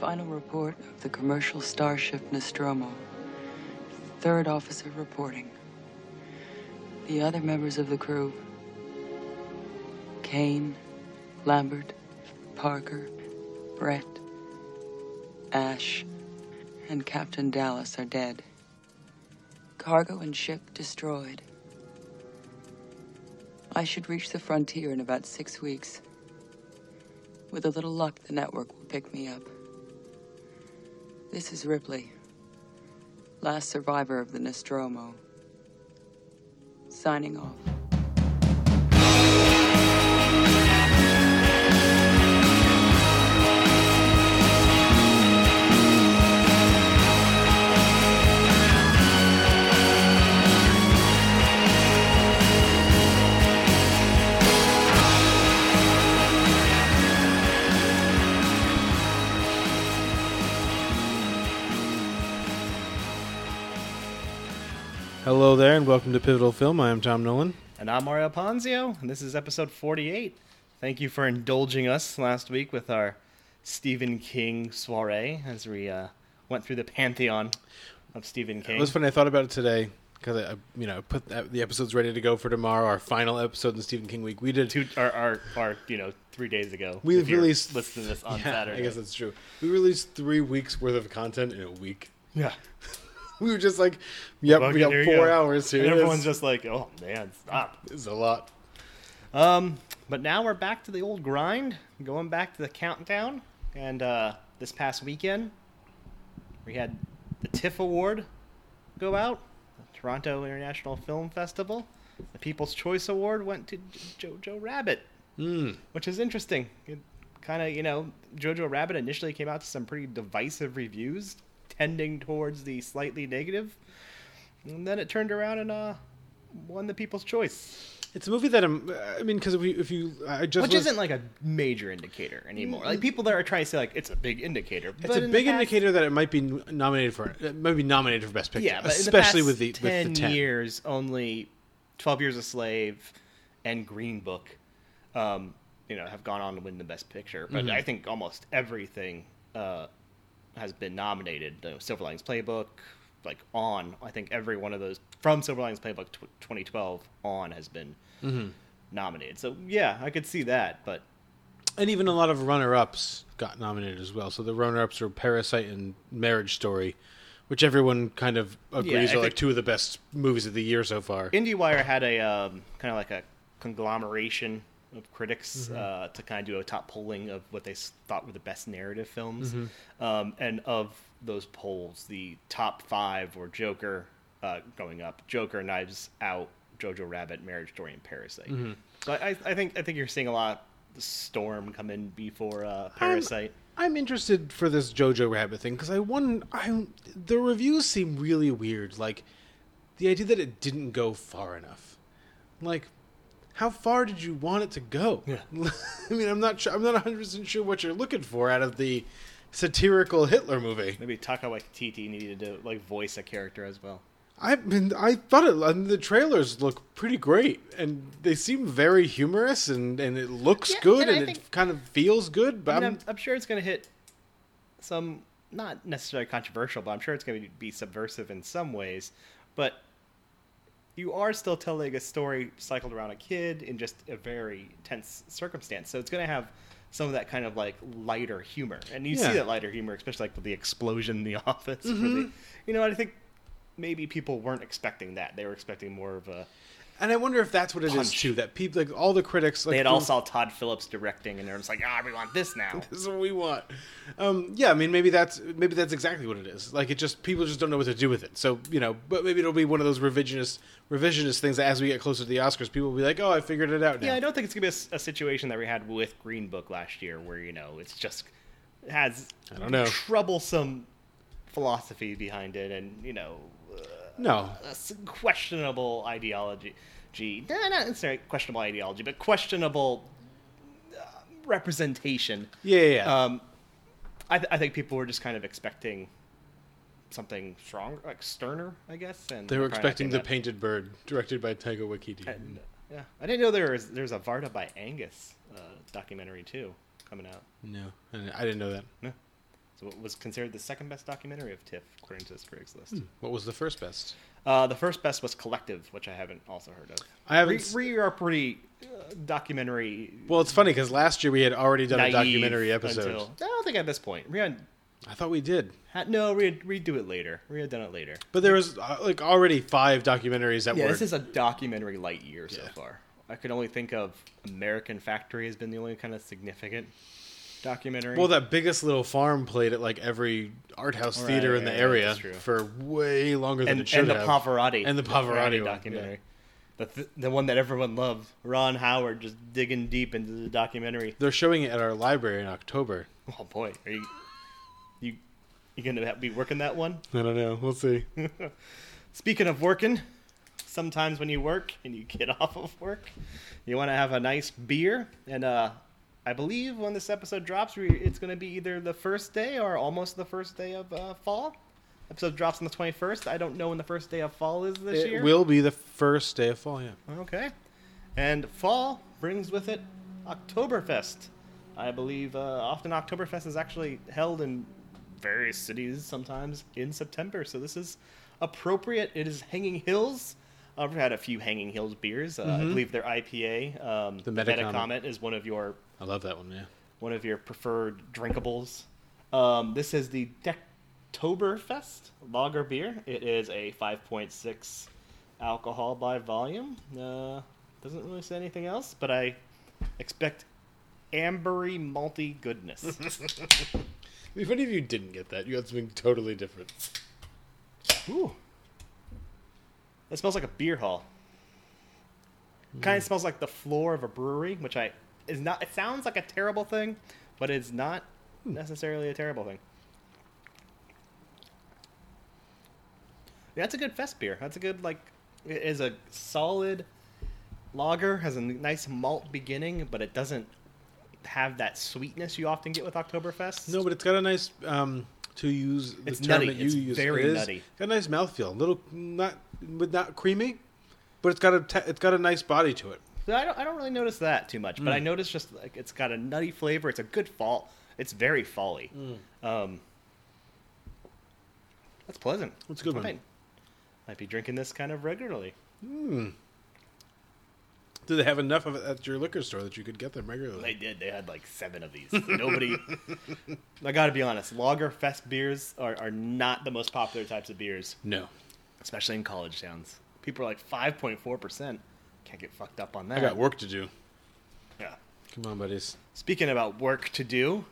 Final report of the commercial starship Nostromo. Third officer reporting. The other members of the crew Kane, Lambert, Parker, Brett, Ash, and Captain Dallas are dead. Cargo and ship destroyed. I should reach the frontier in about six weeks. With a little luck, the network will pick me up. This is Ripley, last survivor of the Nostromo. Signing off. Hello there, and welcome to Pivotal Film. I am Tom Nolan. And I'm Mario Ponzio, and this is episode 48. Thank you for indulging us last week with our Stephen King soiree as we uh, went through the pantheon of Stephen King. It was funny. I thought about it today because I, you know, put that, the episodes ready to go for tomorrow. Our final episode in Stephen King week. We did. Two, our, our, our, you know, three days ago. We released. listening to this on yeah, Saturday. I guess that's true. We released three weeks worth of content in a week. yeah. We were just like, "Yep, Well, we got four hours here." And everyone's just like, oh man, stop. this is a lot. Um, but now we're back to the old grind, going back to the countdown. And uh, this past weekend, we had the TIFF Award go out, the Toronto International Film Festival. The People's Choice Award went to Jojo Rabbit, Mm. which is interesting. It kind of, you know, Jojo Rabbit initially came out to some pretty divisive reviews, tending towards the slightly negative, and then it turned around and uh, won the People's Choice. It's a movie that I'm. I mean, because if, if you, I just Which was- isn't like a major indicator anymore. Like people that are trying to say like it's a big indicator. It's a in big past- indicator that it might be nominated for. It might be nominated for Best Picture. Yeah, but especially in the past with the ten with the ten. years, only Twelve Years a Slave and Green Book, um, you know, have gone on to win the Best Picture. But Mm-hmm. I think almost everything uh, has been nominated. You know, Silver Linings Playbook, like on. I think every one of those from Silver Linings Playbook tw- 2012 on has been Mm-hmm. nominated. So yeah, I could see that, but. And even a lot of runner-ups got nominated as well. So the runner-ups are Parasite and Marriage Story, which everyone kind of agrees I are like two of the best movies of the year so far. IndieWire had a um, kind of like a conglomeration of critics Mm-hmm. uh, to kind of do a top polling of what they thought were the best narrative films. Mm-hmm. Um, and of those polls, the top five were Joker uh, going up, Joker, Knives Out, Jojo Rabbit, Marriage Story, and Parasite. Mm-hmm. So I, I think I think you're seeing a lot. The storm come in before uh, Parasite. I'm interested for this Jojo Rabbit thing because I won. I the reviews seem really weird. Like the idea that it didn't go far enough. Like, how far did you want it to go? Yeah. I mean, I'm not sure. I'm not 100 percent sure what you're looking for out of the satirical Hitler movie. Maybe Taika Waititi needed to like voice a character as well. I mean, I thought it. And the trailers look pretty great, and they seem very humorous, and and it looks Yeah, good, and and, I it kind of feels good. But I mean, I'm, I'm, I'm sure it's going to hit some not necessarily controversial, but I'm sure it's going to be subversive in some ways. But you are still telling a story cycled around a kid in just a very tense circumstance, so it's going to have some of that kind of like lighter humor, and you Yeah. see that lighter humor, especially like with the explosion in the office. Mm-hmm. the- you know, I think maybe people weren't expecting that; they were expecting more of a. and I wonder if that's what it is Punch. too. That people, like all the critics, like They had all saw Todd Phillips directing, and they're just like, "Ah, we want this now." this is what we want. Um, yeah, I mean, maybe that's maybe that's exactly what it is. Like it just people just don't know what to do with it. So you know, but maybe it'll be one of those revisionist revisionist things that as we get closer to the Oscars, people will be like, "Oh, I figured it out now." Yeah, I don't think it's gonna be a situation that we had with Green Book last year, where you know it's just has I don't know. troublesome philosophy behind it, and you know uh, no, a s- questionable ideology. Not necessarily questionable ideology, but questionable uh, representation. yeah, yeah. yeah. Um, I, th- I think people were just kind of expecting something stronger, like sterner, I guess. And they were expecting the that. Painted Bird, directed by Taika Waititi. And, uh, yeah, I didn't know there was there's a Varda by Agnès uh, documentary too coming out. no, I didn't- know that. Yeah. So it was considered the second best documentary of TIFF according to this critics list. What was the first best? Uh, the first best was Collective, which I haven't also heard of. I haven't. S- are pretty uh, documentary. well, it's funny because last year we had already done a documentary episode. Until, I don't think at this point. We had, I thought we did, had no, we had, we'd do it later. We had done it later. but there was uh, like already five documentaries that Yeah, were. this is a documentary light year so Yeah. far. I could only think of American Factory has been the only kind of significant documentary. well, that biggest little farm played at like every art house Right, theater in the right, area for way longer than and, it should and the have. Pavarotti And the Pavarotti one, documentary. The, th- the one that everyone loved, Ron Howard just digging deep into the documentary. They're showing it at our library in October. Oh boy, are you you you gonna be working that one? I don't know. We'll see. Speaking of working, sometimes when you work and you get off of work, you want to have a nice beer. And uh, I believe when this episode drops, we, it's going to be either the first day or almost the first day of uh, fall. Episode drops on the 21st. I don't know when the first day of fall is this it year. It will be the first day of fall. Yeah. Okay. And fall brings with it Oktoberfest. I believe uh, often Oktoberfest is actually held in various cities, sometimes in September. So this is appropriate. It is Hanging Hills. We've had a few Hanging Hills beers. Uh, I believe their IPA, um, The the Metacomet. Metacomet, is one of your I love that one. Yeah. one of your preferred drinkables. Um, this is the Dektoberfest lager beer. It is a 5.6 alcohol by volume. Uh, doesn't really say anything else, but I expect ambery malty goodness. If any of you didn't get that, you got something totally different. Ooh. It smells like a beer hall. Kind of smells like the floor of a brewery, which I is not. It sounds like a terrible thing, but it's not necessarily a terrible thing. Yeah, that's a good fest beer. That's a good like. It is a solid lager. Has a nice malt beginning, but it doesn't have that sweetness you often get with Oktoberfest. No, but it's got a nice um to use the It's term nutty. that you It's use. very it is, nutty. Got a nice mouthfeel. A little not but not creamy, but it's got a te- it's got a nice body to it. So I don't, I don't really notice that too much, but I mm. notice just like it's got a nutty flavor. It's a good fall. It's very folly. Mm. Um, that's pleasant. That's a good one. Might, be drinking this kind of regularly. Hmm. Do they have enough of it at your liquor store that you could get them regularly? They did. They had like seven of these. Nobody. I got to be honest. Lager fest beers are, are not the most popular types of beers, No, especially in college towns. People are like five point four percent. Can't get fucked up on that. I got work to do. Yeah. Come on, buddies. Speaking about work to do,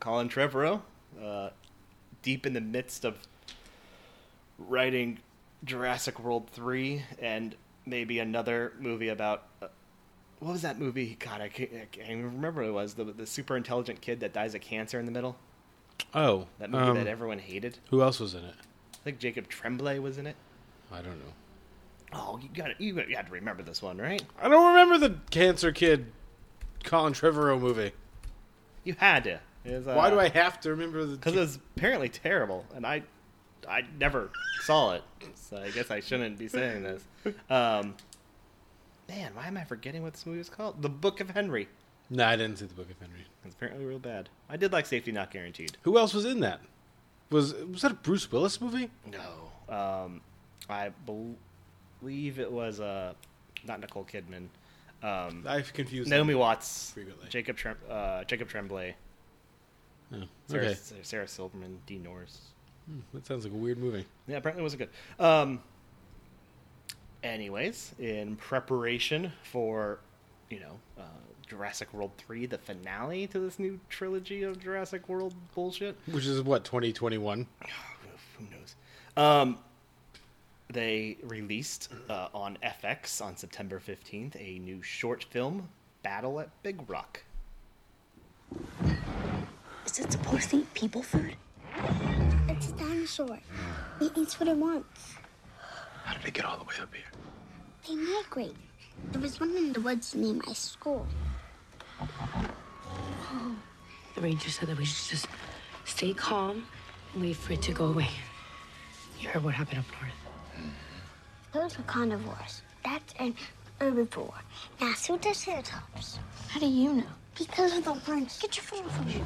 Colin Trevorrow, uh, deep in the midst of writing Jurassic World 3 and maybe another movie about. Uh, what was that movie? God, I can't, I can't even remember what it was. The, the super intelligent kid that dies of cancer in the middle. Oh, That movie um, that everyone hated. who else was in it? I think Jacob Tremblay was in it. I don't know. Oh, you got you, got- you had to remember this one, right? I don't remember the Cancer Kid, Colin Trevorrow movie. You had to. Was, uh, Why do I have to remember the? Because it was apparently terrible, and I, I never saw it, so I guess I shouldn't be saying this. Um, man, why am I forgetting what this movie is called? The Book of Henry. No, I didn't see the Book of Henry. It's apparently real bad. I did like Safety Not Guaranteed. Who else was in that? Was was that a Bruce Willis movie? No, um, I believe it was uh, not Nicole Kidman. Um, I've confused. Naomi them. Watts, frequently. Jacob Trem- uh, Jacob Tremblay, Oh, Sarah, okay, Sarah Silverman, Dean Norris. that sounds like a weird movie. Yeah, apparently it wasn't good. Um, anyways, in preparation for, you know, uh, Jurassic World 3, the finale to this new trilogy of Jurassic World bullshit, Which is what 2021. who knows? Um, they released uh, on FX on September 15th a new short film, Battle at Big Rock. Is it supposed to eat people food? It's a dinosaur. It eats what it wants. How did it get all the way up here? They migrate. There was one in the woods near my school. The ranger said that we should just stay calm and wait for it to go away. You heard what happened up north. Those are carnivores. That's an herbivore. Now, see what this tops. How do you know? Because of the horns. Get your phone from me.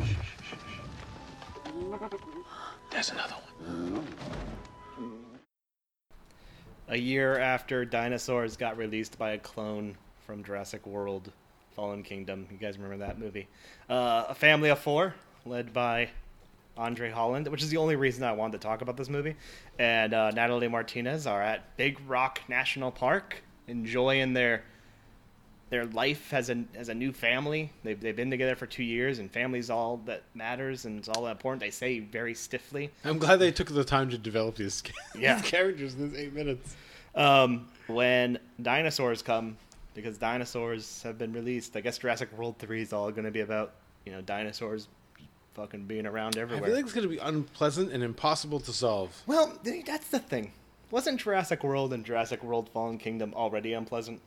There's another one. A year after dinosaurs got released by a clone from Jurassic World Fallen Kingdom. You guys remember that movie? Uh, a family of four, led by Andre Holland, which is the only reason I wanted to talk about this movie, and uh, Natalie Martinez are at Big Rock National Park enjoying their their life as a as a new family. They've they've been together for two years, and family's all that matters and it's all that important. They say very stiffly. I'm glad they took the time to develop these, Yeah. these characters in this eight minutes. Um, when dinosaurs come, because dinosaurs have been released, I guess Jurassic World Three is all going to be about you know dinosaurs fucking being around everywhere. I feel like it's going to be unpleasant and impossible to solve. Well, that's the thing. Wasn't Jurassic World and Jurassic World Fallen Kingdom already unpleasant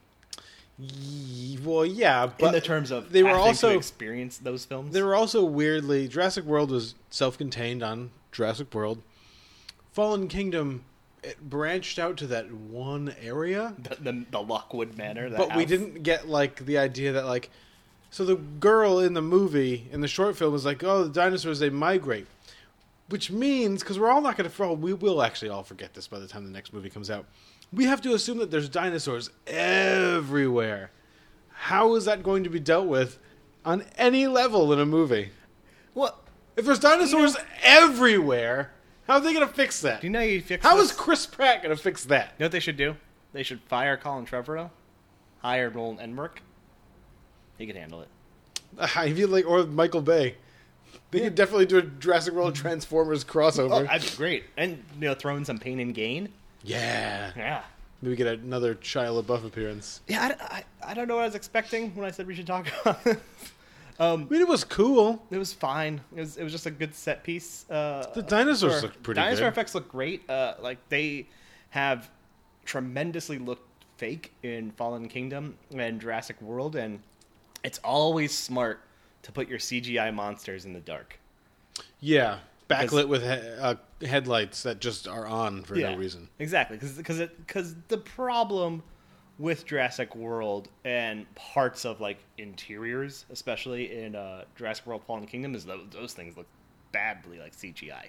Well, yeah, but in the terms of they were also experienced those films? they were also weirdly Jurassic World was self-contained on Jurassic World. Fallen Kingdom it branched out to that one area, the, the, the Lockwood Manor. but we didn't get like the idea that like so the girl in the movie in the short film is like, "Oh, the dinosaurs they migrate." Which means cuz we're all not going to we will actually all forget this by the time the next movie comes out. We have to assume that there's dinosaurs everywhere. How is that going to be dealt with on any level in a movie? What? If there's dinosaurs everywhere, how are they going to fix that? Do you know you fix How this? is Chris Pratt going to fix that? You know what they should do? They should fire Colin Trevorrow, hire Roland Emmerich. He could handle it. I feel like, or Michael Bay. They could definitely do a Jurassic World Transformers crossover. Oh, that'd be great. And you know, throw in some pain and gain. yeah. Yeah. Maybe get another Shia LaBeouf appearance. Yeah, I, I, I don't know what I was expecting when I said we should talk about this. I mean, it was cool. It was fine. It was it was just a good set piece. Uh, The dinosaurs look pretty Dinosaur good. effects look great. Uh, like they have tremendously looked fake in Fallen Kingdom and Jurassic World, and it's always smart to put your CGI monsters in the dark. Yeah. Backlit with he- uh, headlights that just are on for Yeah, no reason. Exactly, because because the problem with Jurassic World and parts of like interiors, especially in uh, Jurassic World: Fallen Kingdom, is those, those things look badly like CGI,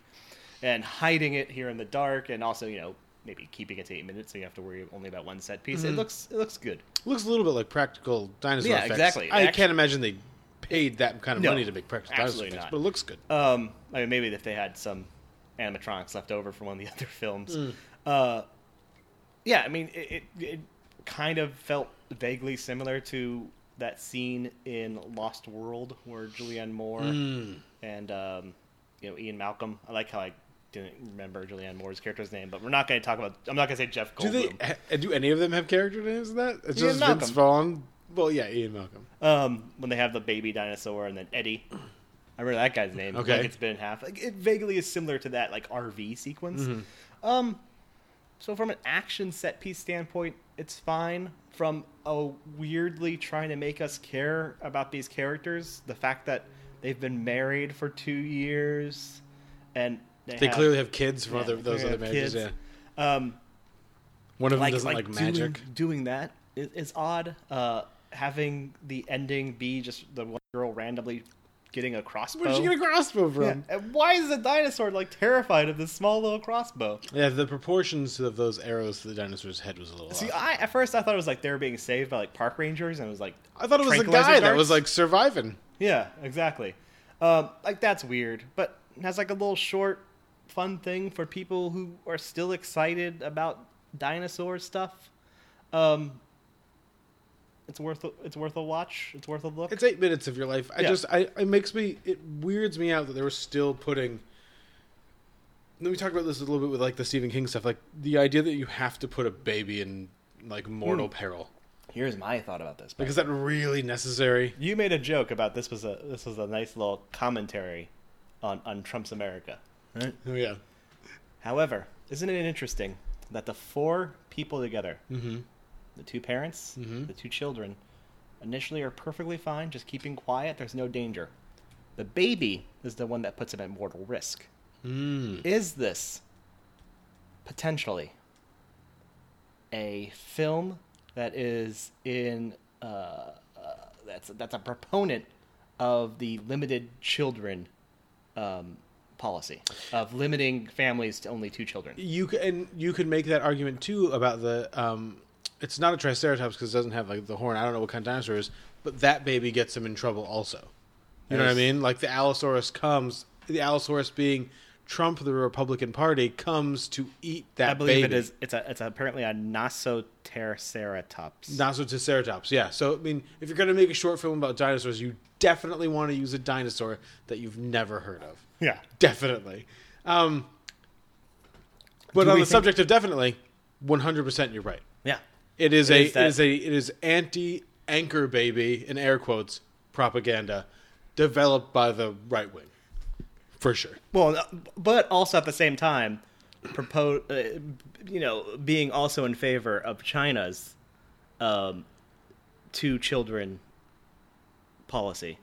and hiding it here in the dark, and also you know maybe keeping it to eight minutes, so you have to worry only about one set piece. It looks it looks good. looks a little bit like practical dinosaur Yeah, effects. exactly. I Actu- can't imagine they paid that kind of No, money to make practical dinosaur effects, not. but it looks good. Um, I mean, maybe if they had some animatronics left over from one of the other films. Hmm. Uh, yeah, I mean, it, it, it kind of felt vaguely similar to that scene in Lost World where Julianne Moore Hmm. and um, you know Ian Malcolm. I like how I didn't remember Julianne Moore's character's name, but we're not going to talk about. I'm not going to say Jeff Do Goldblum. they? Do any of them have character names in that? It's Ian just Malcolm. Vince Vaughn. Well, yeah, Ian Malcolm. Um, when they have the baby dinosaur and then Eddie. I remember that guy's name. Okay. Like it's been in half. Like it vaguely is similar to that like RV sequence. Mm-hmm. Um, so from an action set piece standpoint, it's fine. From a weirdly trying to make us care about these characters, the fact that they've been married for two years, and they, They have- clearly have kids from yeah, other those other marriages. kids. Yeah, Um, one of them like, doesn't like, like, magic. Doing that is, is odd. Uh, having the ending be just the one girl randomly getting a crossbow. Where'd she get a crossbow from? Yeah, why is the dinosaur like terrified of this small little crossbow? Yeah, the proportions of those arrows to the dinosaur's head was a little. See, off. I at first I thought it was like they were being saved by like park rangers, and it was like I thought it was tranquilizer guy that was like surviving. yeah, exactly. Um, like that's weird, but has like a little short, fun thing for people who are still excited about dinosaur stuff. Um, it's worth a, it's worth a watch. It's worth a look. It's eight minutes of your life. I Yeah. just, I, it makes me, it weirds me out that they were still putting. Let me talk about this a little bit with like the Stephen King stuff, like the idea that you have to put a baby in like mortal peril. Here's my thought about this. Like, is that really necessary? You made a joke about this was a this was a nice little commentary on on Trump's America. Oh yeah. However, isn't it interesting that the four people together, Mm-hmm. the two parents, Mhm. the two children, initially are perfectly fine, just keeping quiet. There's no danger. The baby is the one that puts him at mortal risk. Mm. Is this potentially a film that is in uh, uh, that's that's a proponent of the limited children um, policy of limiting families to only two children. You c- and you could make that argument too about the. Um, it's not a Triceratops because it doesn't have like the horn. I don't know what kind of dinosaur it is, but that baby gets him in trouble also. You know what I mean? Like the Allosaurus comes, the Allosaurus being Trump, the Republican Party, comes to eat that I believe baby. it is. It's a. It's apparently a Nasutoceratops. Triceratops, yeah. So I mean, if you're gonna make a short film about dinosaurs, you definitely want to use a dinosaur that you've never heard of. Yeah. Definitely. Um, but Do on the think- subject of definitely, 100% you're right. Yeah. It is It a is that- it is a it is anti anchor baby in air quotes propaganda developed by the right wing. For sure. Well, but also at the same time, propose, uh, you know, being also in favor of China's um, two children policy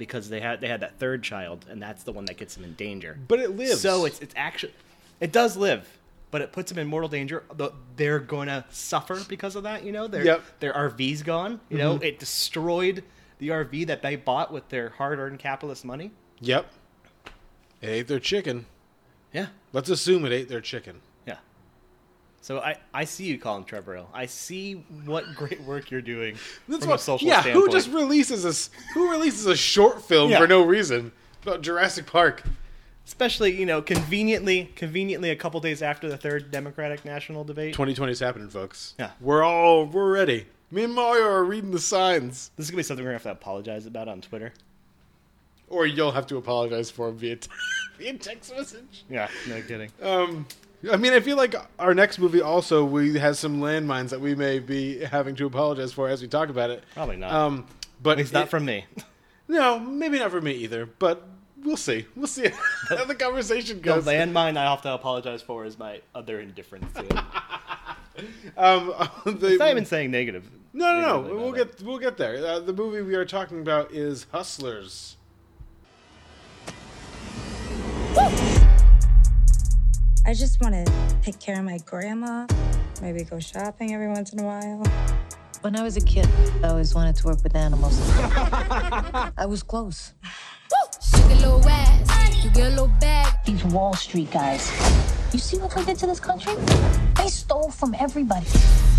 because they had they had that third child, and that's the one that gets them in danger. But it lives. So it's it's actually it does live, but it puts them in mortal danger. Th- They're going to suffer because of that. You know, their Yep. their RV's gone. You know, mm-hmm. it destroyed the RV that they bought with their hard-earned capitalist money. Yep. It ate their chicken. Yeah. Let's assume it ate their chicken. So I, I see you, Colin Trevorrow. I see what great work you're doing That's from what, a social yeah, standpoint. who just releases a who releases a short film Yeah. for no reason about Jurassic Park? Especially, you know, conveniently, conveniently, a couple days after the third Democratic national debate. 2020 is happening, folks. Yeah. We're all we're ready. Me and Mario are reading the signs. This is gonna be something we're gonna have to apologize about on Twitter. Or you'll have to apologize for via, t- via text message. Yeah, no kidding. Um, I mean, I feel like our next movie also we has some landmines that we may be having to apologize for as we talk about it. Probably not. Um, but it's not it- from me. no, maybe not for me either. But we'll see. We'll see how the conversation goes. The landmine I have to apologize for is my other indifference to it. Um, the, It's not even saying negative. no, no, no. We'll about it. get we'll get there. Uh, the movie we are talking about is Hustlers. I just want to take care of my grandma, maybe go shopping every once in a while. When I was a kid, I always wanted to work with animals. I was close. Shake a little ass, you get a little bag. These Wall Street guys. You see what they did to this country? They stole from everybody.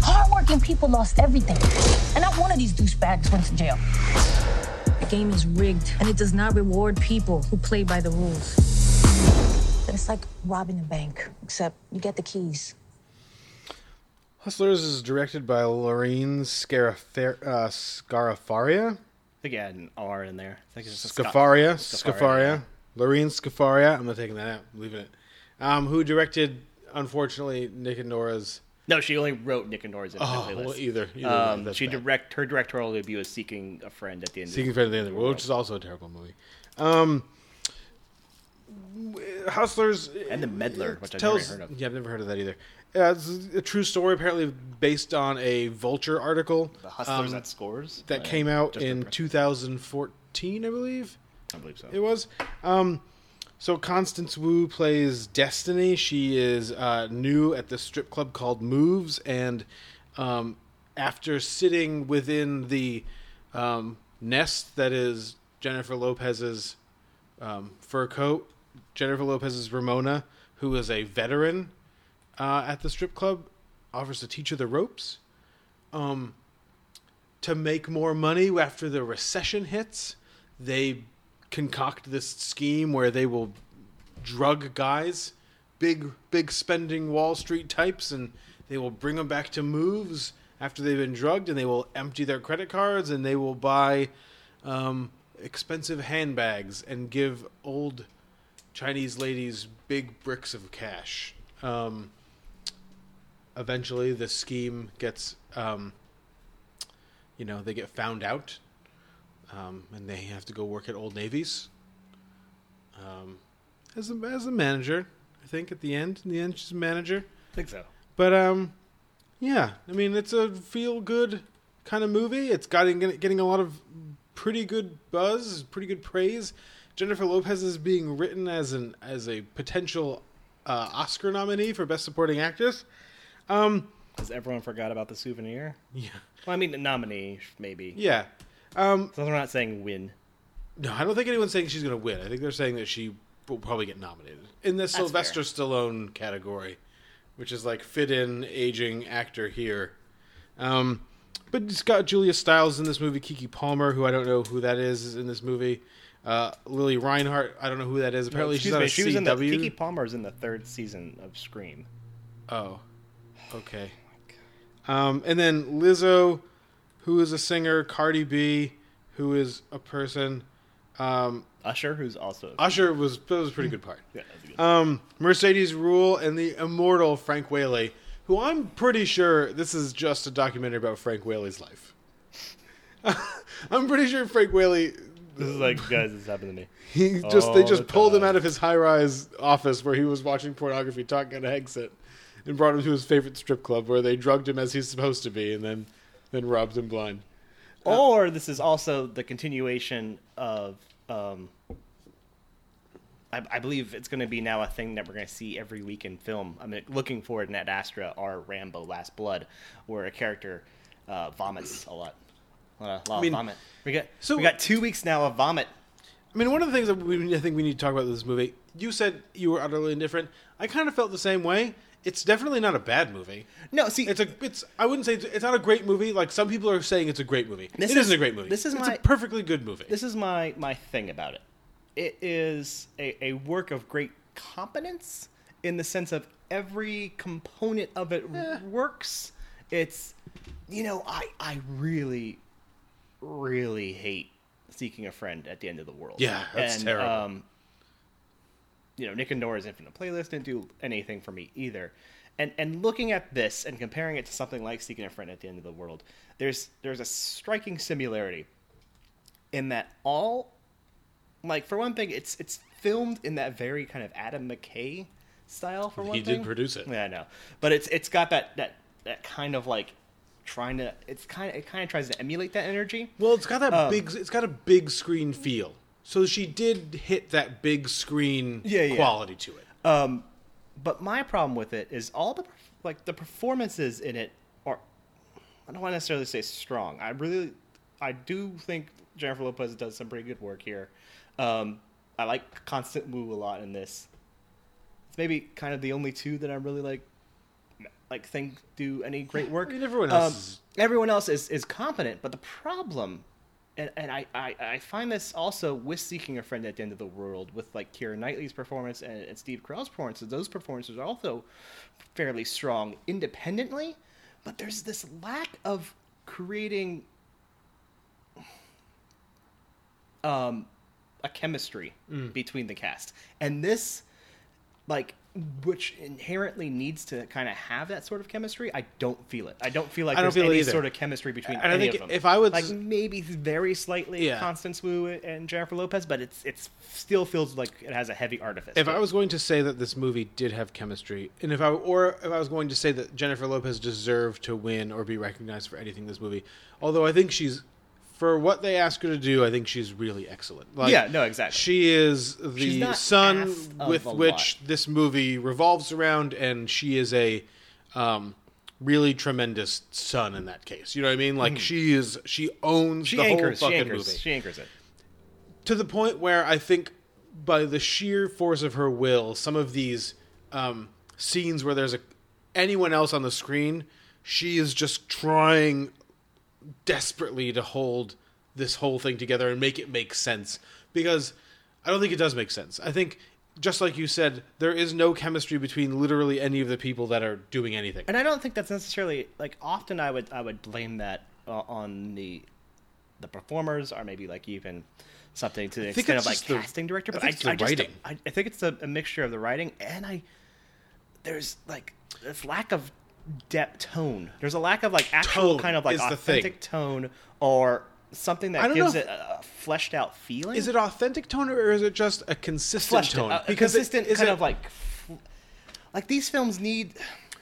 Hardworking people lost everything. And not one of these douchebags went to jail. The game is rigged, and it does not reward people who play by the rules. It's like robbing a bank, except you get the keys. Hustlers is directed by Lorraine Scarafer- uh, Scarifaria. I think I had an R in there. I think it's just a Scafaria. Scafaria, Scafaria. yeah. Lorraine Scafaria. I'm not taking that out. I'm leaving it. Um, who directed, unfortunately, Nick and Nora's. No, she only wrote Nick and Nora's Oh, independent well, playlist. either. either Um, that's she bad. direct her directorial debut is Seeking a Friend at the end. Seeking of Friend of the End, which is also a terrible movie. Um, Hustlers and the Meddler, which I've never heard of. Yeah, I've never heard of that either. Uh, it's a true story, apparently based on a Vulture article The Hustlers um, that scores that Uh, came out just in 2014, I believe. I believe so. It was. Um, so Constance Wu plays Destiny. She is uh, new at the strip club called Moves, and um, after sitting within the um, nest that is Jennifer Lopez's um, fur coat, Jennifer Lopez's Ramona, who is a veteran uh, at the strip club, offers to teach her the ropes. Um, to make more money after the recession hits, they concoct this scheme where they will drug guys, big big spending Wall Street types, and they will bring them back to moves after they've been drugged, and they will empty their credit cards and they will buy um, expensive handbags and give old Chinese ladies big bricks of cash. Um, eventually, the scheme gets, um, you know, they get found out, um, and they have to go work at Old Navy's um, as a as a manager. I think at the end, in the end, she's a manager. I think so. But um, yeah, I mean, it's a feel good kind of movie. It's getting getting a lot of pretty good buzz, pretty good praise. Jennifer Lopez is being written as an as a potential uh, Oscar nominee for Best Supporting Actress. Um, Because everyone forgot about the souvenir. yeah, Well, I mean, the nominee maybe. yeah. Um, So we're not saying win. no, I don't think anyone's saying she's going to win. I think they're saying that she will probably get nominated in the Sylvester Stallone category, which is like fit in aging actor here. Um, but it's got Julia Stiles in this movie, Keke Palmer, who I don't know who that is, is in this movie. Uh, Lili Reinhart, I don't know who that is. Apparently, she's Excuse on she was in the CW. Keke Palmer's in the third season of Scream. Oh, okay. Um, and then Lizzo, who is a singer, Cardi B, who is a person. Um, Usher, who's also Usher was that was a pretty good part. Yeah, good. Um, Mercedes Ruehl and the immortal Frank Whaley, who I'm pretty sure this is just a documentary about Frank Whaley's life. I'm pretty sure Frank Whaley. This is like, guys, this happened to me. He just they just the pulled him out of his high rise office where he was watching pornography, talking on a headset, and brought him to his favorite strip club where they drugged him as he's supposed to be, and then then robbed him blind. Or this is also the continuation of. Um, I, I believe it's going to be now a thing that we're going to see every week in film. I'm looking forward in Ad Astra or Rambo: Last Blood, where a character uh, vomits a lot. Uh, a lot mean, of vomit. We got so- we got two weeks now of vomit. I mean, one of the things that we, I think we need to talk about this movie. You said you were utterly indifferent. I kind of felt the same way. It's definitely not a bad movie. No, see, It's a. It's. I wouldn't say it's, it's not a great movie. Like some people are saying, it's a great movie. This It is- isn't a great movie. this is it's my- a perfectly good movie. this is my my thing about it. It is a, a work of great competence in the sense of every component of it works. It's you know, I I really really hate seeking a friend at the end of the world. Yeah, that's and, terrible. Um, you know, Nick and Nora's Infinite Playlist didn't do anything for me either. And and looking at this and comparing it to something like Seeking a Friend at the End of the World, there's there's a striking similarity in that all like for one thing, it's it's filmed in that very kind of Adam McKay style for one He thing. did produce it. Yeah, I know. But it's it's got that that that kind of like trying to it's kind of it kind of tries to emulate that energy. well, it's got that Um, big. It's got a big screen feel. So she did hit that big screen Yeah, yeah. quality to it. Um, but my problem with it is all the like the performances in it are I don't want to necessarily say strong. I really I do think Jennifer Lopez does some pretty good work here. Um, I like Constance Wu a lot in this. It's maybe kind of the only two that I really like like think do any great work. I mean, everyone else Um, is- everyone else is, is competent, but the problem and, and I, I, I find this also with Seeking a Friend at the End of the World, with like Keira Knightley's performance and, and Steve Carell's performances, those performances are also fairly strong independently, but there's this lack of creating um, a chemistry Mm. between the cast. And this, like, which inherently needs to kind of have that sort of chemistry, I don't feel it. I don't feel like I don't there's feel any sort of chemistry between And I any think of them. if I would like maybe very slightly Yeah. Constance Wu and Jennifer Lopez, but it's it's still feels like it has a heavy artifice. If I was going to say that this movie did have chemistry, and if I or if I was going to say that Jennifer Lopez deserved to win or be recognized for anything in this movie, although I think she's for what they ask her to do, I think she's really excellent. Like, Yeah, no, exactly. She is the not sun with a which this movie revolves around, and she is a um, really tremendous son in that case. You know what I mean? Like she is, she owns she the anchors, whole she fucking anchors, movie she anchors it. to the point where I think by the sheer force of her will, some of these um, scenes where there's a anyone else on the screen, she is just trying desperately to hold this whole thing together and make it make sense because I don't think it does make sense. I think just like you said, there is no chemistry between literally any of the people that are doing anything. And I don't think that's necessarily like often I would I would blame that uh, on the the performers or maybe like even something to the I extent of like the- casting director. I But think I, it's the I just writing. I, I think it's a, a mixture of the writing and I there's like this lack of depth tone. There's a lack of like actual Tone kind of like is the thing. authentic tone or something that gives if- it a, fleshed out feeling. Is it authentic tone or is it just a consistent fleshed tone? out? Because it- consistent is kind it- of like like these films need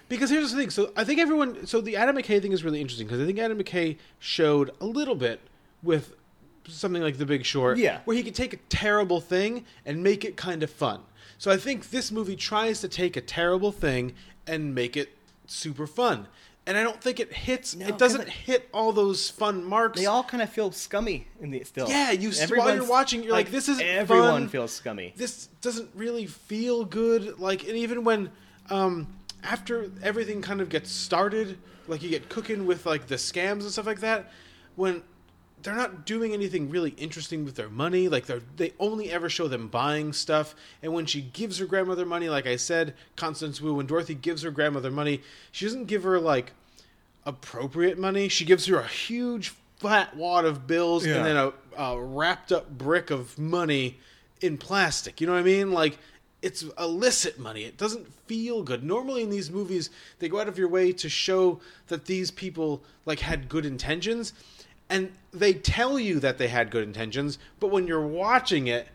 Because here's the thing. So I think everyone. So the Adam McKay thing is really interesting because I think Adam McKay showed a little bit with something like The Big Short, Yeah. where he could take a terrible thing and make it kind of fun. So I think this movie tries to take a terrible thing and make it super fun. and I don't think it hits. No, it doesn't it- hit all those fun marks. They all kind of feel scummy in the still. Yeah, you- while you're watching, you're like, this isn't everyone fun. feels scummy. this doesn't really feel good. Like, and even when um, after everything kind of gets started, like you get cooking with like the scams and stuff like that, when they're not doing anything really interesting with their money. Like they they only ever show them buying stuff. And when she gives her grandmother money, like I said, Constance Wu, when Dorothy gives her grandmother money, she doesn't give her like appropriate money. She gives her a huge flat wad of bills Yeah. and then a, a wrapped up brick of money in plastic. You know what I mean? Like it's illicit money. It doesn't feel good. Normally in these movies, they go out of your way to show that these people like had good intentions, and they tell you that they had good intentions. But when you're watching it,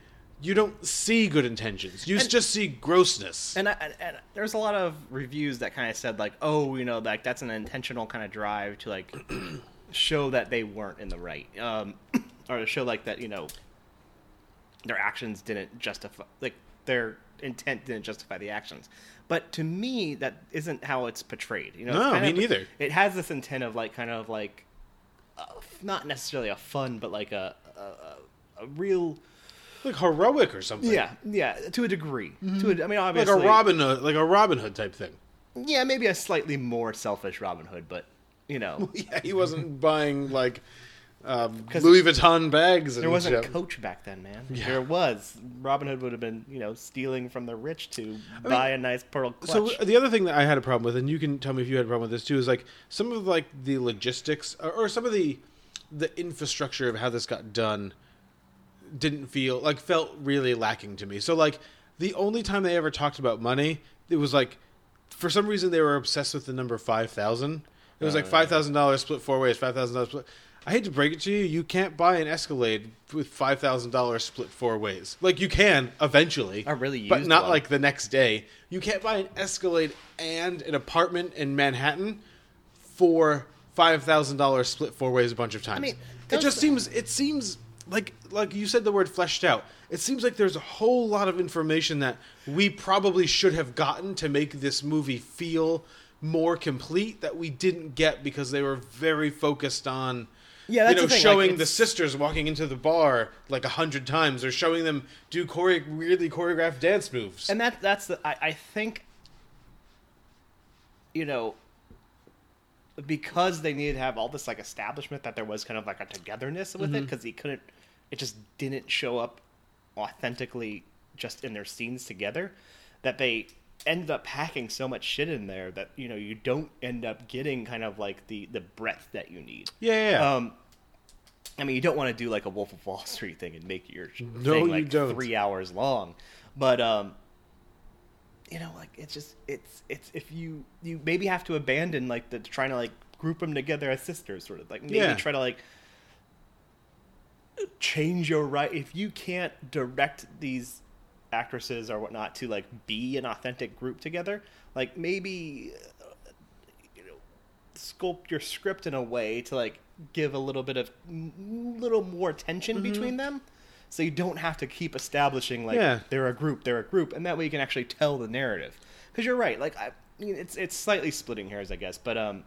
you don't see good intentions. You And- just see grossness. And, I, and, there's a lot of reviews that kind of said like, oh, you know, like that's an intentional kind of drive to like show that they weren't in the right, um, or to show like that you know their actions didn't justify like their intent didn't justify the actions. But to me, that isn't how it's portrayed. You know, No, me of- neither. It has this intent of like kind of like uh, not necessarily a fun, but like a a, a, a real like heroic or something. yeah yeah to a degree. To a, I mean, obviously, Like a Robin Hood, like a Robin Hood type thing. yeah, maybe a slightly more selfish Robin Hood, but you know, Yeah, he wasn't buying like um, Louis Vuitton bags. And there wasn't shit. Coach back then, man. Yeah. There was. Robin Hood would have been, you know, stealing from the rich to buy a nice pearl clutch. So the other thing that I had a problem with, and you can tell me if you had a problem with this too, is like some of like the logistics or, or some of the the infrastructure of how this got done didn't feel like felt really lacking to me. So like the only time they ever talked about money, it was like for some reason they were obsessed with the number five thousand. It was like five thousand dollars split four ways, five thousand dollars split. I hate to break it to you, you can't buy an Escalade with five thousand dollars split four ways. Like you can eventually, I really but not one. like the next day. You can't buy an Escalade and an apartment in Manhattan for five thousand dollars split four ways a bunch of times. I mean, it just seems it seems like like you said the word fleshed out. It seems like there's a whole lot of information that we probably should have gotten to make this movie feel more complete that we didn't get because they were very focused on Yeah, you know the thing, like, showing the sisters walking into the bar like a hundred times or showing them do chore- weirdly choreographed dance moves and that that's the I, I think you know because they needed to have all this like establishment that there was kind of like a togetherness with it Mm-hmm. because he couldn't it just didn't show up authentically just in their scenes together that they ended up packing so much shit in there that you know you don't end up getting kind of like the the breadth that you need. Yeah, yeah, um I mean, you don't want to do like a Wolf of Wall Street thing and make your No, thing like three hours long, but um, you know, like it's just it's it's if you you maybe have to abandon like the trying to like group them together as sisters, sort of like maybe Yeah. try to like change your right if you can't direct these actresses or whatnot to like be an authentic group together, like maybe you know sculpt your script in a way to like give a little bit of little more tension Mm-hmm. between them so you don't have to keep establishing like Yeah. they're a group they're a group and that way you can actually tell the narrative because you're right like I, I mean, it's it's slightly splitting hairs i guess but um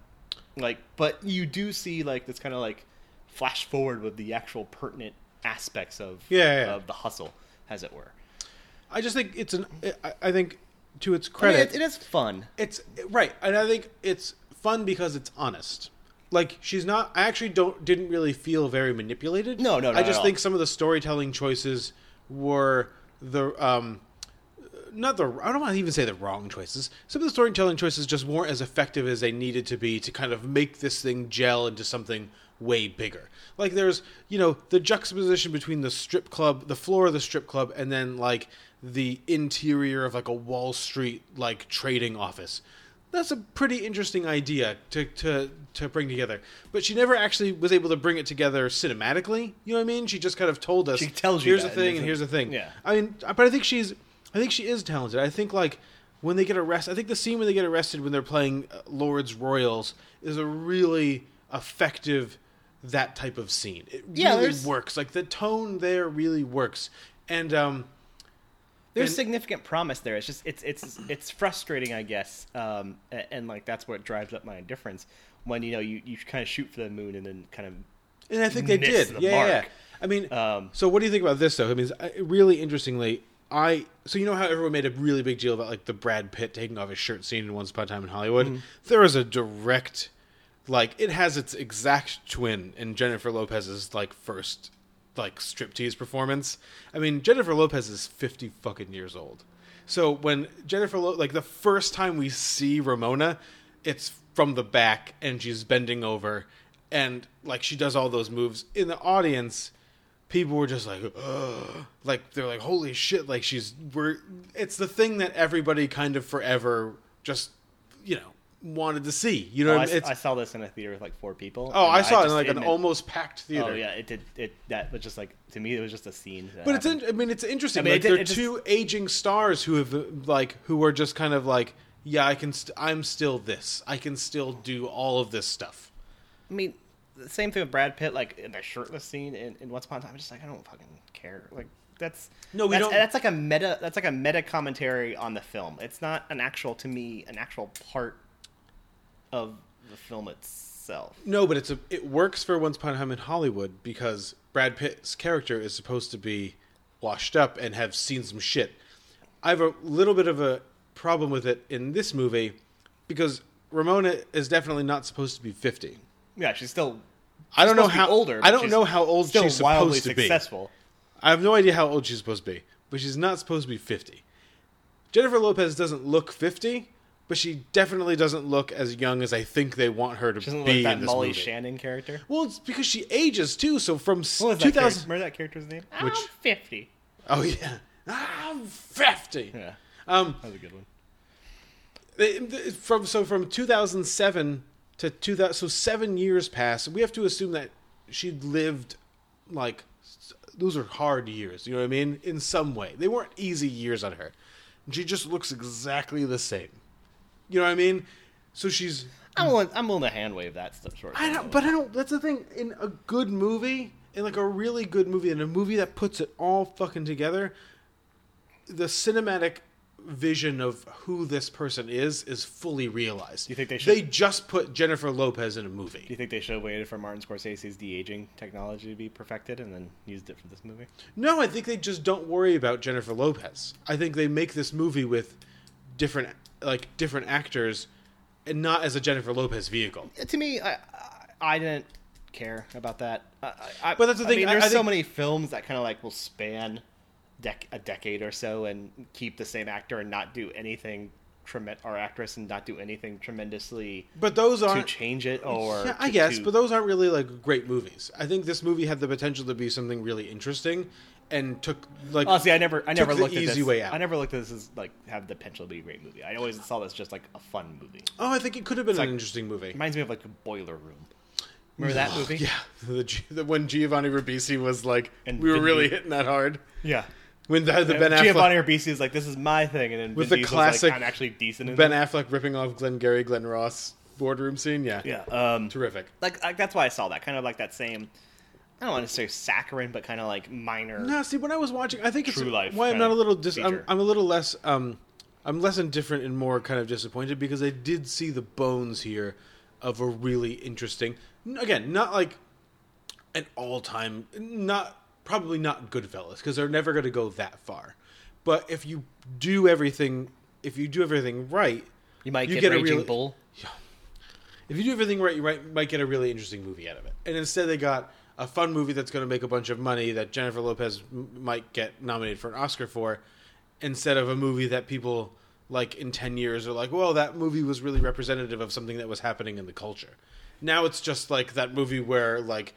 like but you do see like this kind of like flash forward with the actual pertinent aspects of yeah, yeah. of the hustle as it were I just think it's an. I, I think to its I mean, credit, it, it is fun it's right, and I think it's fun because it's honest. Like she's not. I actually don't didn't really feel very manipulated. No, no, not I just all. think some of the storytelling choices were the um, not the. I don't want to even say the wrong choices. Some of the storytelling choices just weren't as effective as they needed to be to kind of make this thing gel into something way bigger. Like there's, you know, the juxtaposition between the strip club, the floor of the strip club, and then like the interior of like a Wall Street like trading office. That's a pretty interesting idea to, to to bring together. But she never actually was able to bring it together cinematically. You know what I mean? She just kind of told us She tells you here's the thing and here's the thing. yeah. I mean, but I think she's, I think she is talented. I think like when they get arrested, I think the scene when they get arrested when they're playing uh, Lorde's Royals is a really effective that type of scene. It Yeah, really there's- works. Like the tone there really works, and um, there's And- significant promise there. It's just it's it's it's frustrating, I guess, um, and, and like that's what drives up my indifference when you know you, you kind of shoot for the moon and then kind of And I think they did. the Yeah, yeah. I mean, Um, so what do you think about this though? I mean, really interestingly, I so you know how everyone made a really big deal about like the Brad Pitt taking off his shirt scene in Once Upon a Time in Hollywood. Mm-hmm. There is a direct, like, it has its exact twin in Jennifer Lopez's like first like striptease performance. I mean, Jennifer Lopez is fifty fucking years old. So when Jennifer, Lo- like the first time we see Ramona, it's from the back and she's bending over, and like she does all those moves in the audience. People were just like, Ugh. like they're like, holy shit! Like she's we're. It's the thing that everybody kind of forever just, you know, wanted to see. You know, Oh, I, what I I saw this in a theater with like four people. oh, I saw it in like an almost packed oh, theater. Oh yeah, it did. It that was just like to me, it was just a scene. But it's in, I mean it's interesting. I mean, like it they're just- two aging stars who have like who are just kind of like yeah I can st- I'm still this I can still do all of this stuff. I mean, the same thing with Brad Pitt, like in the shirtless scene in, in Once Upon a Time. I'm just like, I don't fucking care. Like that's No, we that's, don't- That's like a meta. That's like a meta commentary on the film. It's not an actual, to me, an actual part of the film itself. No, but it's a it works for Once Upon a Time in Hollywood because Brad Pitt's character is supposed to be washed up and have seen some shit. I have a little bit of a problem with it in this movie because Ramona is definitely not supposed to be 50. Yeah, she's still. I don't know be how older. I don't know how old she's supposed to be. successful. I have no idea how old she's supposed to be, but she's not supposed to be 50. Jennifer Lopez doesn't look 50, but she definitely doesn't look as young as I think they want her to She doesn't be look like in that this Molly movie. Shannon character. Well, it's because she ages too. So from What was that 2000. character? Remember that character's name? Which- I'm fifty. Oh yeah, I'm 50. Yeah, Um, that was a good one. they- they- from so from 2007 to 2000, so seven years pass. We have to assume that she lived like those are hard years. You know what I mean? In some way, they weren't easy years on her. And she just looks exactly the same. You know what I mean? So she's I'm willing. I'm willing to hand wave that stuff short. I don't, but I don't. That's the thing. In a good movie, in like a really good movie, in a movie that puts it all fucking together, the cinematic vision of who this person is is fully realized. You think they should- They just put Jennifer Lopez in a movie. Do you think they should have waited for Martin Scorsese's de aging technology to be perfected and then used it for this movie? No, I think they just don't worry about Jennifer Lopez. I think they make this movie with different, like different actors, and not as a Jennifer Lopez vehicle. to me, I, I didn't care about that. I, I, But that's the I thing, mean, I- there's I so think- many films that kind of like will span dec- a decade or so and keep the same actor and not do anything tremendous or actress and not do anything tremendously But those aren't. change it or yeah, I to- guess, to- but those aren't really like great movies. I think this movie had the potential to be something really interesting, and took like. Oh, see, I never, I never the looked at easy this. way out. I never looked at this as like have the potential to be a great movie. I always saw this just like a fun movie. Oh, I think it could have been It's an like- interesting movie. Reminds me of like a Boiler Room. Remember that movie? Yeah, the, G- the, when Giovanni Ribisi was like, And we were Vin really hitting that hard. Yeah. When the, the Ben Affleck, Giovanni Ribisi is like, "This is my thing," and then with Vin the Diesel's classic like, "I'm actually decent." In Ben this." Affleck ripping off Glenn Gary, Glen Ross boardroom scene. Yeah, Yeah, um, terrific. like, like that's why I saw that kind of like that same. I don't want to say saccharine, but kind of like minor. No, see, when I was watching, I think it's True life why I'm not a little dis- I'm. I'm a little less um I'm less indifferent and more kind of disappointed because I did see the bones here of a really interesting again, not like an all-time not probably not Goodfellas because they're never going to go that far. But if you do everything if you do everything right, You might You get, get a Raging really- Bull. if you do everything right, you might, might get a really interesting movie out of it. And instead, they got a fun movie that's going to make a bunch of money that Jennifer Lopez m- might get nominated for an Oscar for, instead of a movie that people like in ten years are like, well, that movie was really representative of something that was happening in the culture. Now it's just like that movie where like.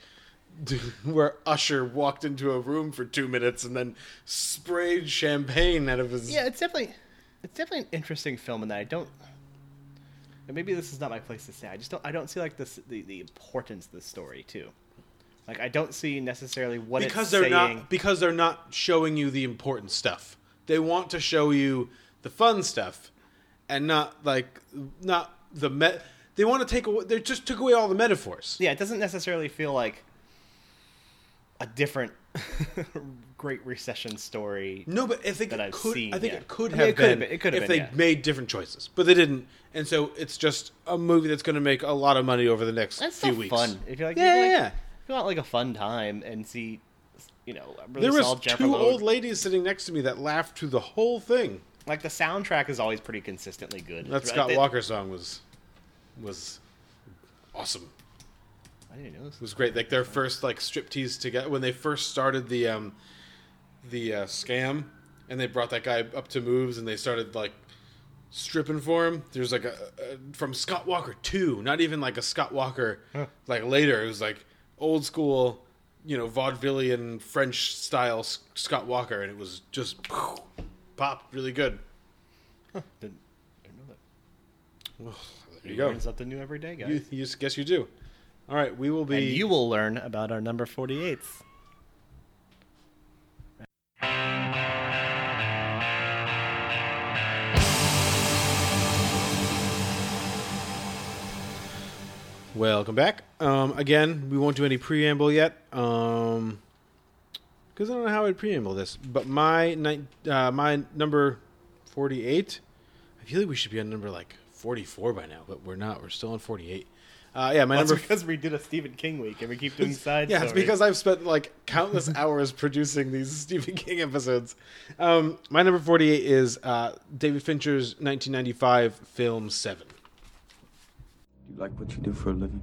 Where Usher walked into a room for two minutes and then sprayed champagne out of his. Yeah, it's definitely, it's definitely an interesting film in that I don't. And maybe this is not my place to say. I just don't. I don't see like this the, the importance of the story too. Like I don't see necessarily what because it's they're saying. not because they're not showing you the important stuff. They want to show you the fun stuff, and not like not the met. They want to take away. They just took away all the metaphors. Yeah, it doesn't necessarily feel like a different great recession story. No, but I think that it I've could. seen, I think yeah. it could I have mean, it could have been, been- it could have if been, they yeah. made different choices, but they didn't, and so it's just a movie that's going to make a lot of money over the next That's few weeks. fun. If you like, yeah, you like, yeah. You want like a fun time and see, you know, really There was solid two old ladies sitting next to me that laughed through the whole thing. Like the soundtrack is always pretty consistently good. That Scott They- Walker song was was awesome. I didn't know this. It was great. Like their first like striptease together when they first started the um the uh, scam, and they brought that guy up to moves, and they started like stripping for him. There's like a, a from Scott Walker two, not even like a Scott Walker like later. It was like old school, you know, vaudevillian French style Scott Walker, and it was just popped really good. Didn't, didn't know that. Well, there You you go. something new every day, guys. You, you guess you do. All right, we will be. and you will learn about our number 48s. Welcome back. Um, again, we won't do any preamble yet, um, because I don't know how I'd preamble this. But my ni- uh, my number forty-eight. I feel like we should be on number like forty-four by now, but we're not. We're still on forty-eight. Uh, yeah, my That's number. because we did a Stephen King week and we keep doing side yeah, it's because I've spent like countless hours producing these Stephen King episodes. Um, my number forty-eight is uh, David Fincher's nineteen ninety-five film Seven. You like what you do for a living?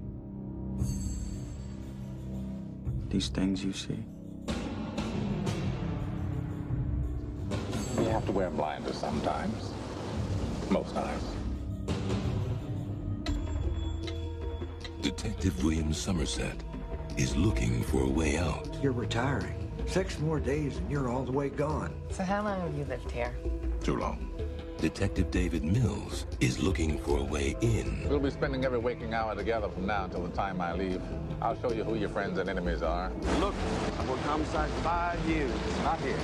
These things you see? You have to wear blinders sometimes. Most times. Detective William Somerset is looking for a way out. You're retiring. Six more days and you're all the way gone. So how long have you lived here? Too long. Detective David Mills is looking for a way in. We'll be spending every waking hour together from now until the time I leave. I'll show you who your friends and enemies are. Look, I've worked homicide for five years. Not here.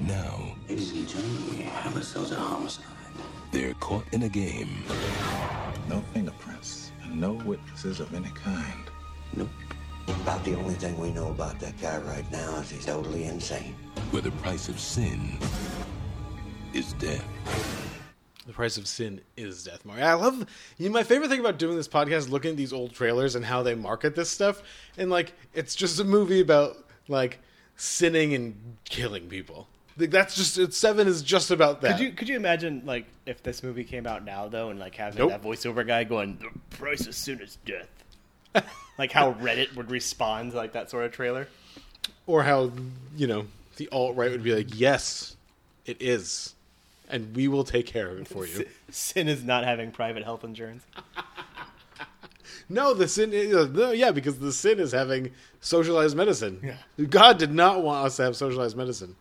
Now, Ladies and gentlemen, we have ourselves a homicide. they're caught in a game No fingerprints and no witnesses of any kind. Nope. About the only thing we know about that guy right now is he's totally insane. where the price of sin is death. The price of sin is death. Mario. I love you know, my favorite thing about doing this podcast is looking at these old trailers and how they market this stuff. And like it's just a movie about like sinning and killing people. Like that's just it's seven is just about that. Could you could you imagine like if this movie came out now though and like having Nope. that voiceover guy going the price of sin is death, like how Reddit would respond to like that sort of trailer. or how you know the alt right would be like, yes, it is, and we will take care of it for you. Sin is not having private health insurance. No, the sin. Is, no, yeah, because the sin is having socialized medicine. God did not want us to have socialized medicine.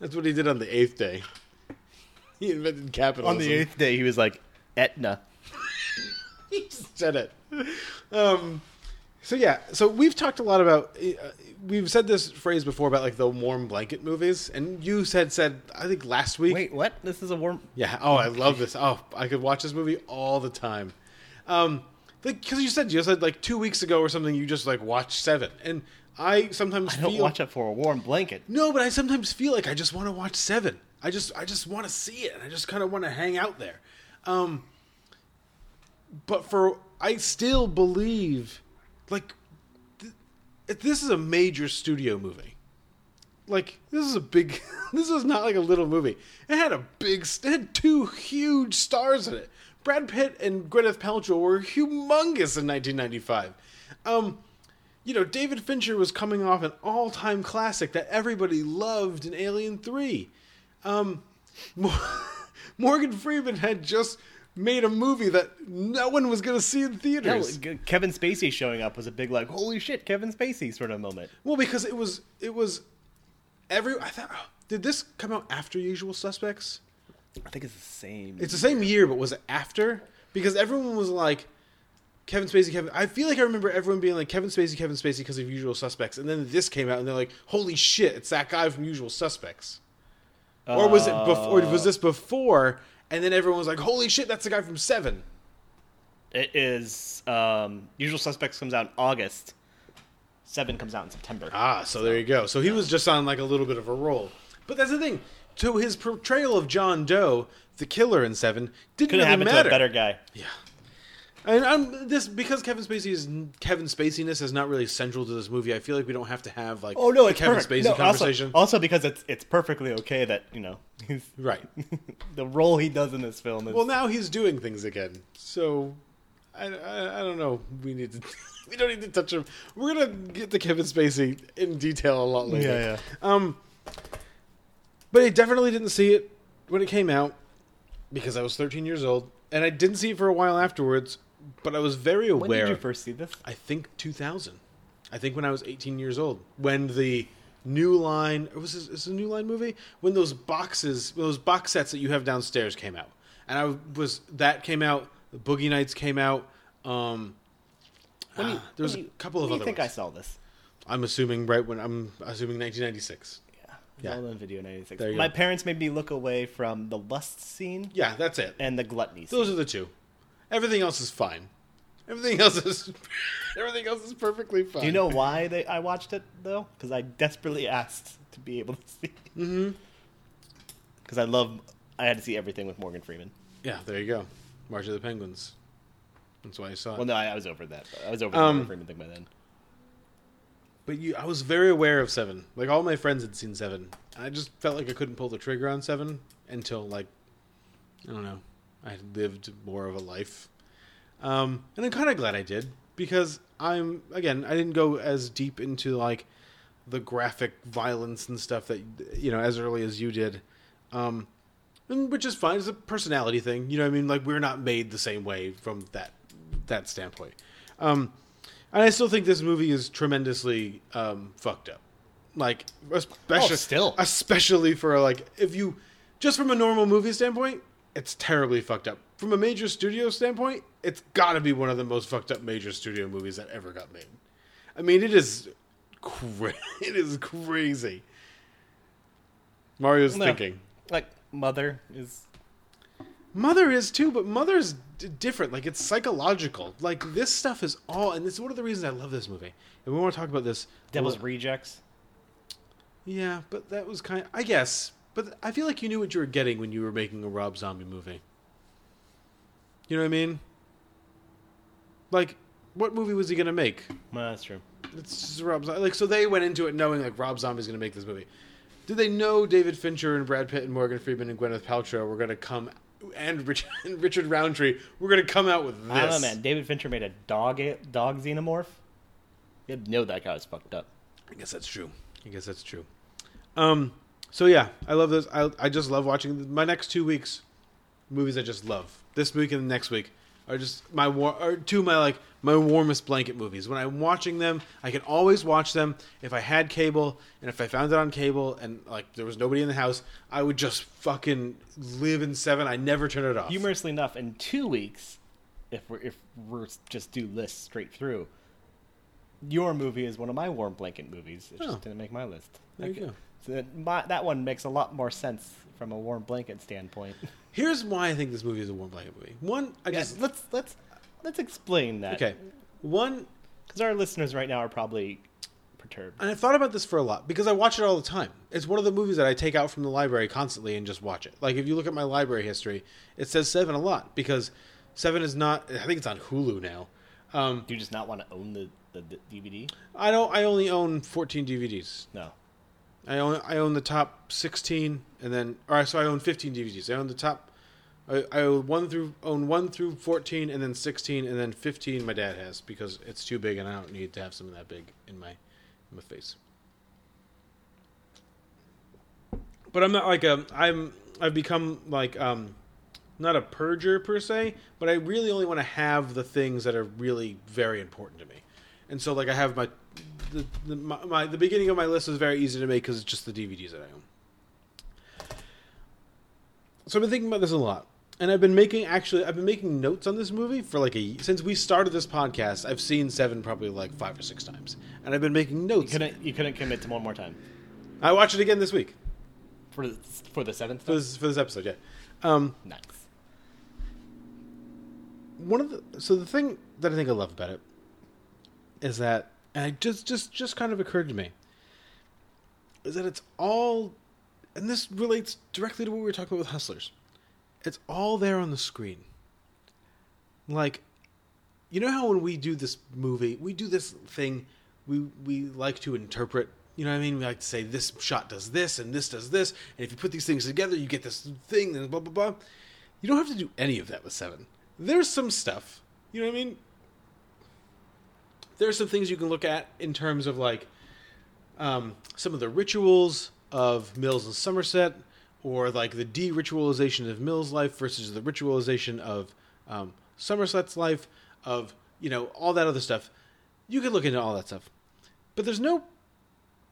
That's what he did on the eighth day. He invented capitalism. On the eighth day, he was like Etna. he said it. Um, so yeah, so we've talked a lot about. Uh, we've said this phrase before about like the warm blanket movies, and you said said I think last week. Wait, what? This is a warm. Yeah. Oh, I love this. Oh, I could watch this movie all the time. Um, because you said you said like two weeks ago or something, you just like watched Seven, and I sometimes I don't feel watch it for a warm blanket. no, but I sometimes feel like I just want to watch Seven. I just I just want to see it. I just kind of want to hang out there. Um, but for I still believe like th- this is a major studio movie. Like this is a big. this is not like a little movie. It had a big. It had two huge stars in it. Brad Pitt and Gwyneth Paltrow were humongous in 1995. Um, you know, David Fincher was coming off an all-time classic that everybody loved in Alien Three. Um, Morgan Freeman had just made a movie that no one was going to see in theaters. Kevin Spacey showing up was a big like holy shit Kevin Spacey sort of moment. Well, because it was it was every. I thought, oh, did this come out after Usual Suspects? I think it's the same. It's the same year, but was it after? Because everyone was like, Kevin Spacey, Kevin. I feel like I remember everyone being like Kevin Spacey, Kevin Spacey because of Usual Suspects, and then this came out, and they're like, "Holy shit, it's that guy from Usual Suspects." Or was it before? Was this before? And then everyone was like, "Holy shit, that's the guy from Seven. It is um, Usual Suspects comes out in August, Seven comes out in September. Ah, so there you go. So he was just on like a little bit of a roll. But that's the thing. To his portrayal of John Doe, the killer in Seven, didn't Could really have happened matter. to a better guy. Yeah. And I'm this because Kevin Spacey is Kevin Spaciness is not really central to this movie. I feel like we don't have to have like Oh no, it's Kevin perfect. Spacey No, also- conversation. Also, because it's it's perfectly okay that you know he's right. the role he does in this film is Well, now he's doing things again. So I, I, I don't know. We need to. we don't need to touch him. We're gonna get to Kevin Spacey in detail a lot later. Yeah, Um, but I definitely didn't see it when it came out because I was 13 years old, and I didn't see it for a while afterwards. But I was very aware. When did you first see this? I think 2000. I think when I was 18 years old, when the New Line it was this, is this a New Line movie when those boxes, those box sets that you have downstairs came out, and I was that came out. The Boogie Nights came out. Um, When you- ah, there was a you- couple of when do other. you think I saw this? I'm assuming right when I'm assuming 1996. Yeah, all on video '96. There you My go. parents made me look away from the lust scene. Yeah, that's it. And the gluttony. Those scene. are the two. Everything else is fine. Everything else is everything else is perfectly fine. Do you know why they I watched it though? Because I desperately asked to be able to see. Mm-hmm. Because I love. I had to see everything with Morgan Freeman. Yeah, there you go. March of the Penguins. That's why I saw it. Well, no, I, I was over that. I was over Um, the Morgan Freeman thing by then. But you, I was very aware of Seven. Like all my friends had seen Seven. I just felt like I couldn't pull the trigger on Seven until like I don't know. I lived more of a life, um, and I'm kind of glad I did because I'm again I didn't go as deep into like the graphic violence and stuff that you know as early as you did, um, and which is fine. It's a personality thing. You know what I mean? Like we're not made the same way from that that standpoint. Um, and I still think this movie is tremendously um, fucked up. Like, especially Oh, still. especially for like if you just from a normal movie standpoint, it's terribly fucked up. From a major studio standpoint, it's got to be one of the most fucked up major studio movies that ever got made. I mean, it is cra- it is crazy. Mario's No. thinking. Like Mother is. Mother is too, but Mother's d- different. Like it's psychological. Like this stuff is all, and this is one of the reasons I love this movie. And we want to talk about this. Devil's Rejects. Yeah, but that was kind. I guess, but I feel like you knew what you were getting when you were making a Rob Zombie movie. You know what I mean? Like, what movie was he gonna make? Well, that's true. It's just Rob Zombie. Like, so they went into it knowing like Rob Zombie's gonna make this movie. Did they know David Fincher and Brad Pitt and Morgan Freeman and Gwyneth Paltrow were gonna come and Richard, and Richard Roundtree were gonna come out with this? I don't know, man. David Fincher made a dog dog xenomorph. You know that guy was fucked up. I guess that's true. I guess that's true. Um. So yeah, I love this. I I just love watching my next two weeks. Movies I just love. This week and the next week are just my war. Are two of my like my warmest blanket movies. When I'm watching them, I can always watch them. If I had cable and if I found it on cable and like there was nobody in the house, I would just fucking live in seven. I never turn it off. Humorously enough, in two weeks, if we're if we're just do lists straight through, your movie is one of my warm blanket movies. It Oh. just didn't make my list. There you go. So that, my, that one makes a lot more sense from a warm blanket standpoint. Here's why I think this movie is a warm blanket movie. One, I Yeah, just let's let's let's explain that. okay. One, because our listeners right now are probably perturbed. And I thought about this for a lot because I watch it all the time. It's one of the movies that I take out from the library constantly and just watch it. Like if you look at my library history, it says Seven a lot because Seven is not. I think it's on Hulu now. Um, Do you just not want to own the, the, the DVD? I don't. I only own 14 DVDs. No. I own. I own the top 16, and then, or so I own 15 DVDs. I own the top. I, I own one through own one through 14, and then 16, and then 15. My dad has because it's too big, and I don't need to have something that big in my in my face. But I'm not like a. I'm. I've become like um, not a purger per se, but I really only want to have the things that are really very important to me. And so, like, I have my the the, my, my the beginning of my list is very easy to make because it's just the DVDs that I own. So I've been thinking about this a lot, and I've been making actually I've been making notes on this movie for like a since we started this podcast. I've seen Seven probably like five or six times, and I've been making You notes. couldn't you couldn't commit to one more time I watched it again this week for the, for the seventh. for this for this episode. Yeah. Um, Nice. one of the so the thing that I think I love about it is that and it just just just kind of occurred to me is that it's all and this relates directly to what we were talking about with hustlers. It's all there on the screen. Like you know how when we do this movie we do this thing we we like to interpret you know what i mean? We like to say this shot does this and this does this and if you put these things together you get this thing and blah blah blah. You don't have to do any of that with seven. There's some stuff you know what i mean there's some things you can look at in terms of like um, some of the rituals of Mills and Somerset, or like the de-ritualization of Mills' life versus the ritualization of um, Somerset's life, of you know all that other stuff. You can look into all that stuff, but there's no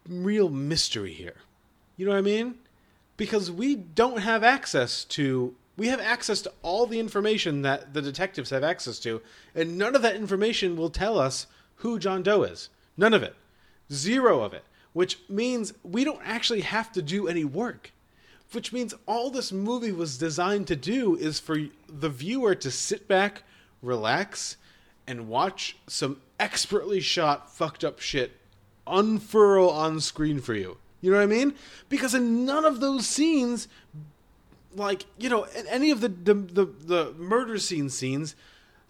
real mystery here. You know what I mean? Because we don't have access to we have access to all the information that the detectives have access to, and none of that information will tell us who John Doe is. None of it. Zero of it. Which means we don't actually have to do any work. Which means all this movie was designed to do is for the viewer to sit back, relax, and watch some expertly shot, fucked up shit unfurl on screen for you. You know what I mean? Because in none of those scenes, like you know, in any of the the the, the murder scene scenes,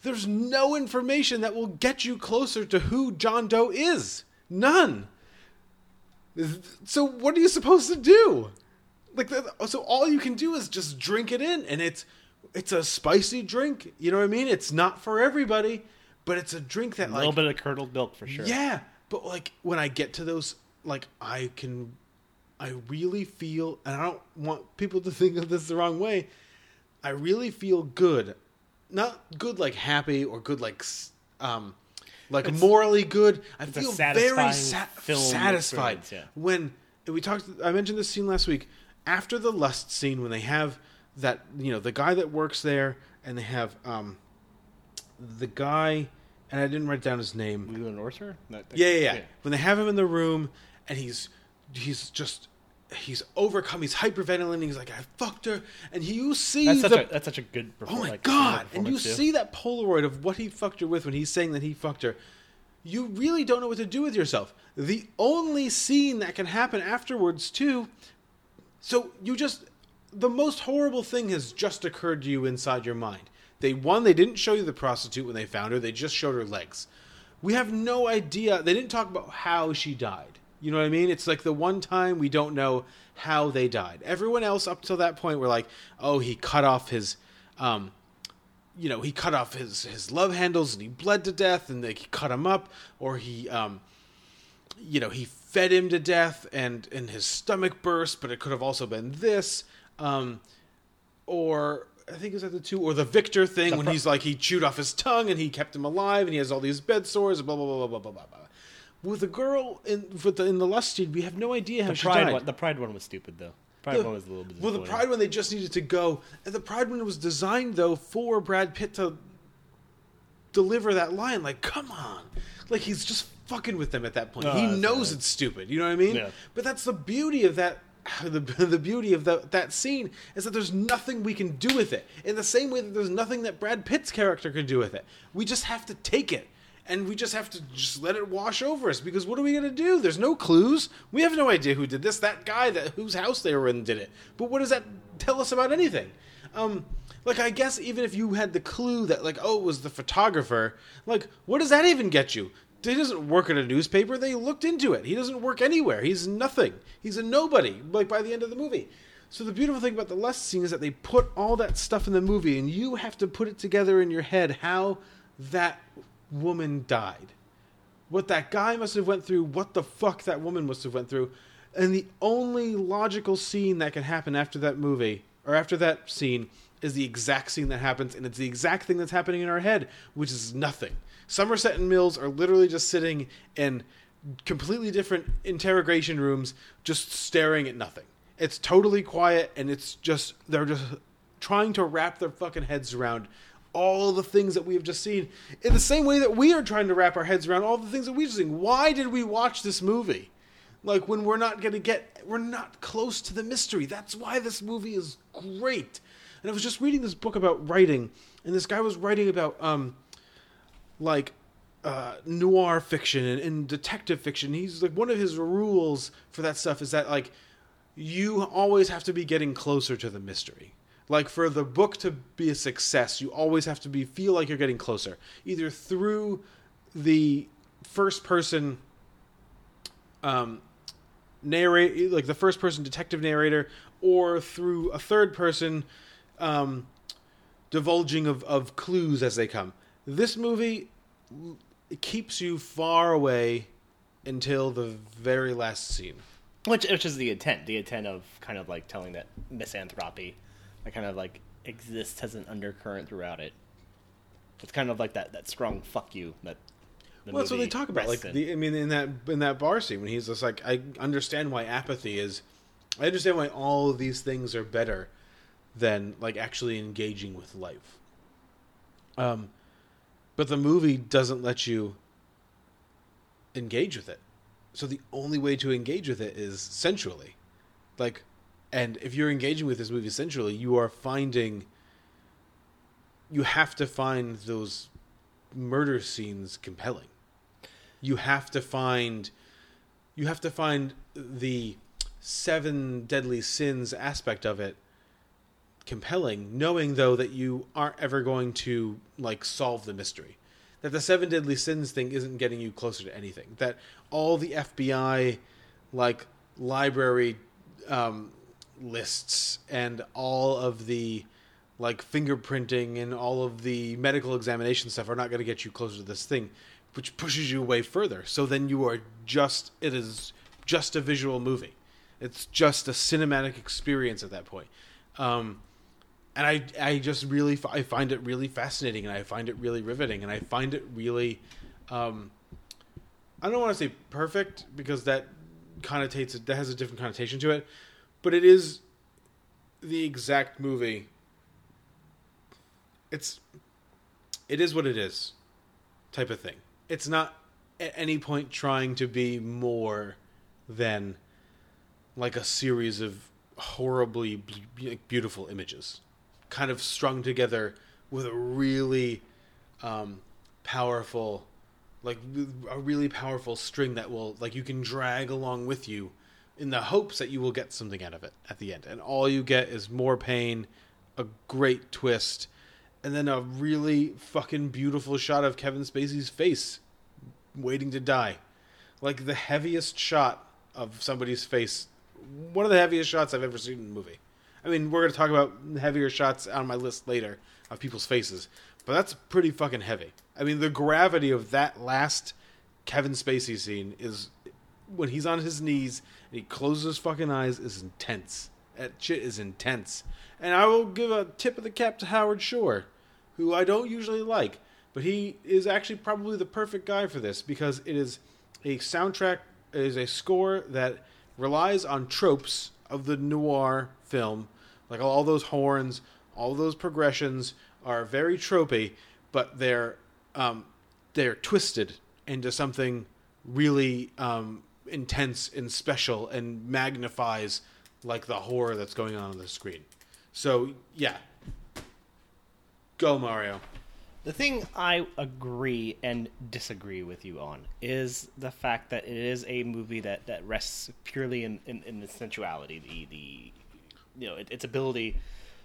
there's no information that will get you closer to who John Doe is. None. So what are you supposed to do? Like so all you can do is just drink it in and it's it's a spicy drink, you know what I mean? It's not for everybody, but it's a drink that a like little bit of curdled milk for sure. Yeah, but like when I get to those like I can I really feel and I don't want people to think of this the wrong way. I really feel good not good like happy or good like um like It's- morally good. I feel very sa- satisfied yeah. when we talked. I mentioned this scene last week. After the lust scene, when they have that you know the guy that works there, and they have um the guy, and I didn't write down his name. Leland Orser? That- that- Yeah, yeah, yeah. yeah. When they have him in the room, and he's he's just he's overcome. He's hyperventilating. He's like, I fucked her, and you see That's such the a that's such a good performance. Oh my like, god! And you too. see that Polaroid of what he fucked her with when he's saying that he fucked her. You really don't know what to do with yourself. The only scene that can happen afterwards too. So you just the most horrible thing has just occurred to you inside your mind. They one they didn't show you the prostitute when they found her. They just showed her legs. We have no idea. They didn't talk about how she died. You know what I mean? It's like the one time we don't know how they died. Everyone else up till that point were like, "Oh, he cut off his um you know, he cut off his his love handles and he bled to death and they cut him up or he um you know, he fed him to death and and his stomach burst, but it could have also been this um or I think is that the two or the Victor thing The when pro- he's like he chewed off his tongue and he kept him alive and he has all these bed sores and blah blah blah blah blah blah blah. With the girl in with the, in the lust scene, we have no idea how The she pride died. one, the pride one was stupid though. Pride The- one was a little bit. well, the. Pride one they just needed to go, and the Pride one was designed though for Brad Pitt to deliver that line. Like, come on, like he's just fucking with them at that point. No, he knows right. it's stupid. You know what I mean? Yeah. But that's the beauty of that. The, the beauty of the, that scene is that there's nothing we can do with it. In the same way that there's nothing that Brad Pitt's character can do with it. We just have to take it. And we just have to just let it wash over us because what are we going to do? There's no clues. We have no idea who did this. That guy that whose house they were in did it. But what does that tell us about anything? Um, like I guess even if you had the clue that like oh it was the photographer, like what does that even get you? He doesn't work at a newspaper. They looked into it. He doesn't work anywhere. He's nothing. He's a nobody. Like by the end of the movie. So the beautiful thing about the lust scene is that they put all that stuff in the movie, and you have to put it together in your head how that woman died, what that guy must have went through, what the fuck that woman must have went through, and the only logical scene that can happen after that movie or after that scene is the exact scene that happens, and it's the exact thing that's happening in our head, which is nothing. Somerset and Mills are literally just sitting in completely different interrogation rooms, just staring at nothing. It's totally quiet, and it's just they're just trying to wrap their fucking heads around all the things that we have just seen in the same way that we are trying to wrap our heads around all the things that we've seen. Why did we watch this movie? Like when we're not going to get, we're not close to the mystery. That's why this movie is great. And I was just reading this book about writing, and this guy was writing about, um, like, uh, noir fiction and, and detective fiction. He's like one of his rules for that stuff is that like you always have to be getting closer to the mystery. Like for the book to be a success, you always have to be feel like you're getting closer, either through the first person um, narrate, like the first person detective narrator, or through a third person um, divulging of, of clues as they come. This movie keeps you far away until the very last scene. Which, which is the intent. The intent of kind of like telling that misanthropy, that kind of like exists as an undercurrent throughout it. It's kind of like that that strong fuck you that. The well, that's what they talk about. Like the, I mean, in that in that bar scene when he's just like, I understand why apathy is. I understand why all of these things are better than like actually engaging with life. Um, but the movie doesn't let you engage with it. So the only way to engage with it is sensually. Like and if you're engaging with this movie sensually, you are finding you have to find those murder scenes compelling. You have to find you have to find the seven deadly sins aspect of it compelling, knowing though that you aren't ever going to like solve the mystery. That the seven deadly sins thing isn't getting you closer to anything. That all the FBI like library um, lists and all of the like fingerprinting and all of the medical examination stuff are not going to get you closer to this thing, which pushes you away further. So then you are just it is just a visual movie. It's just a cinematic experience at that point. Um, and I I just really I find it really fascinating and I find it really riveting and I find it really um, I don't want to say perfect because that connotates it, that has a different connotation to it, but it is the exact movie. It's it is what it is, type of thing. It's not at any point trying to be more than like a series of horribly beautiful images, kind of strung together with a really um, powerful, like a really powerful string that will like you can drag along with you, in the hopes that you will get something out of it at the end, and all you get is more pain, a great twist, and then a really fucking beautiful shot of Kevin Spacey's face, waiting to die, like the heaviest shot of somebody's face one of the heaviest shots I've ever seen in a movie. I mean, we're going to talk about heavier shots on my list later of people's faces, but that's pretty fucking heavy. I mean, the gravity of that last Kevin Spacey scene is when he's on his knees he closes his fucking eyes is intense. That shit is intense. And I will give a tip of the cap to Howard Shore, who I don't usually like, but he is actually probably the perfect guy for this because it is a soundtrack, it is a score that relies on tropes of the noir film, like all those horns, all those progressions are very tropey, but they're um, they're twisted into something really um, intense and special and magnifies like the horror that's going on on the screen. So yeah, go Mario. The thing I agree and disagree with you on is the fact that it is a movie that, that rests purely in, in, in the sensuality, the, the you know, it, its ability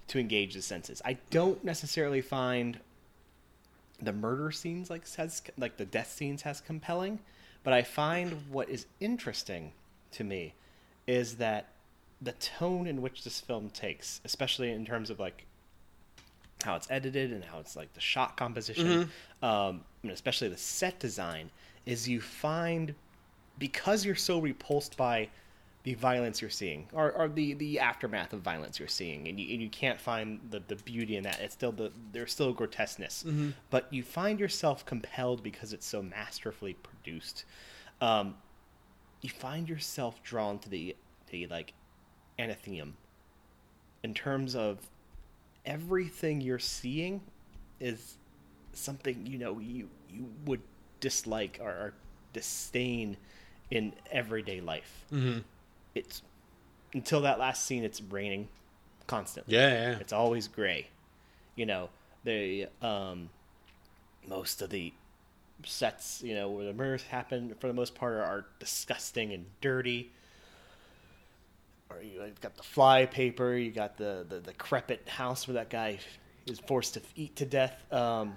to engage the senses. I don't necessarily find the murder scenes like has like the death scenes has compelling, but I find what is interesting to me is that the tone in which this film takes, especially in terms of like how it's edited and how it's like the shot composition, um, and especially the set design, is you find because you're so repulsed by the violence you're seeing or, or the, the aftermath of violence you're seeing and you, and you can't find the, the beauty in that it's still the there's still grotesqueness Mhm. but you find yourself compelled because it's so masterfully produced um, you find yourself drawn to the the like anathema in terms of everything you're seeing is something you know you you would dislike or, or disdain in everyday life. Mhm. It's until that last scene. It's raining constantly. Yeah, yeah. It's always gray. You know, the um, most of the sets, you know, where the murders happen for the most part are, are disgusting and dirty. Or you have got the fly paper, you got the, the decrepit house where that guy is forced to eat to death. Um,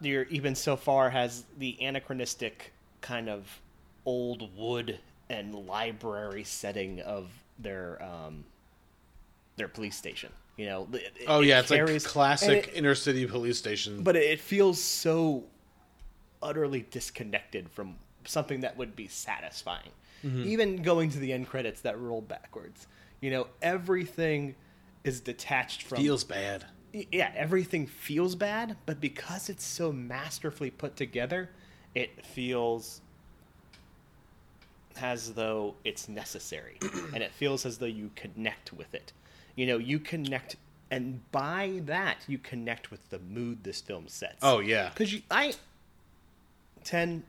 you're even so far has the anachronistic kind of old wood and library setting of their um, their police station. You know, it- Oh it yeah, it's carries- like classic it- inner city police station. but it feels so utterly disconnected from something that would be satisfying. Mhm. Even going to the end credits that roll backwards, you know, everything is detached from feels bad. Yeah, everything feels bad, but because it's so masterfully put together, it feels as though it's necessary and it feels as though you connect with it. You know, you connect and by that you connect with the mood this film sets. Oh, yeah. Cuz I 10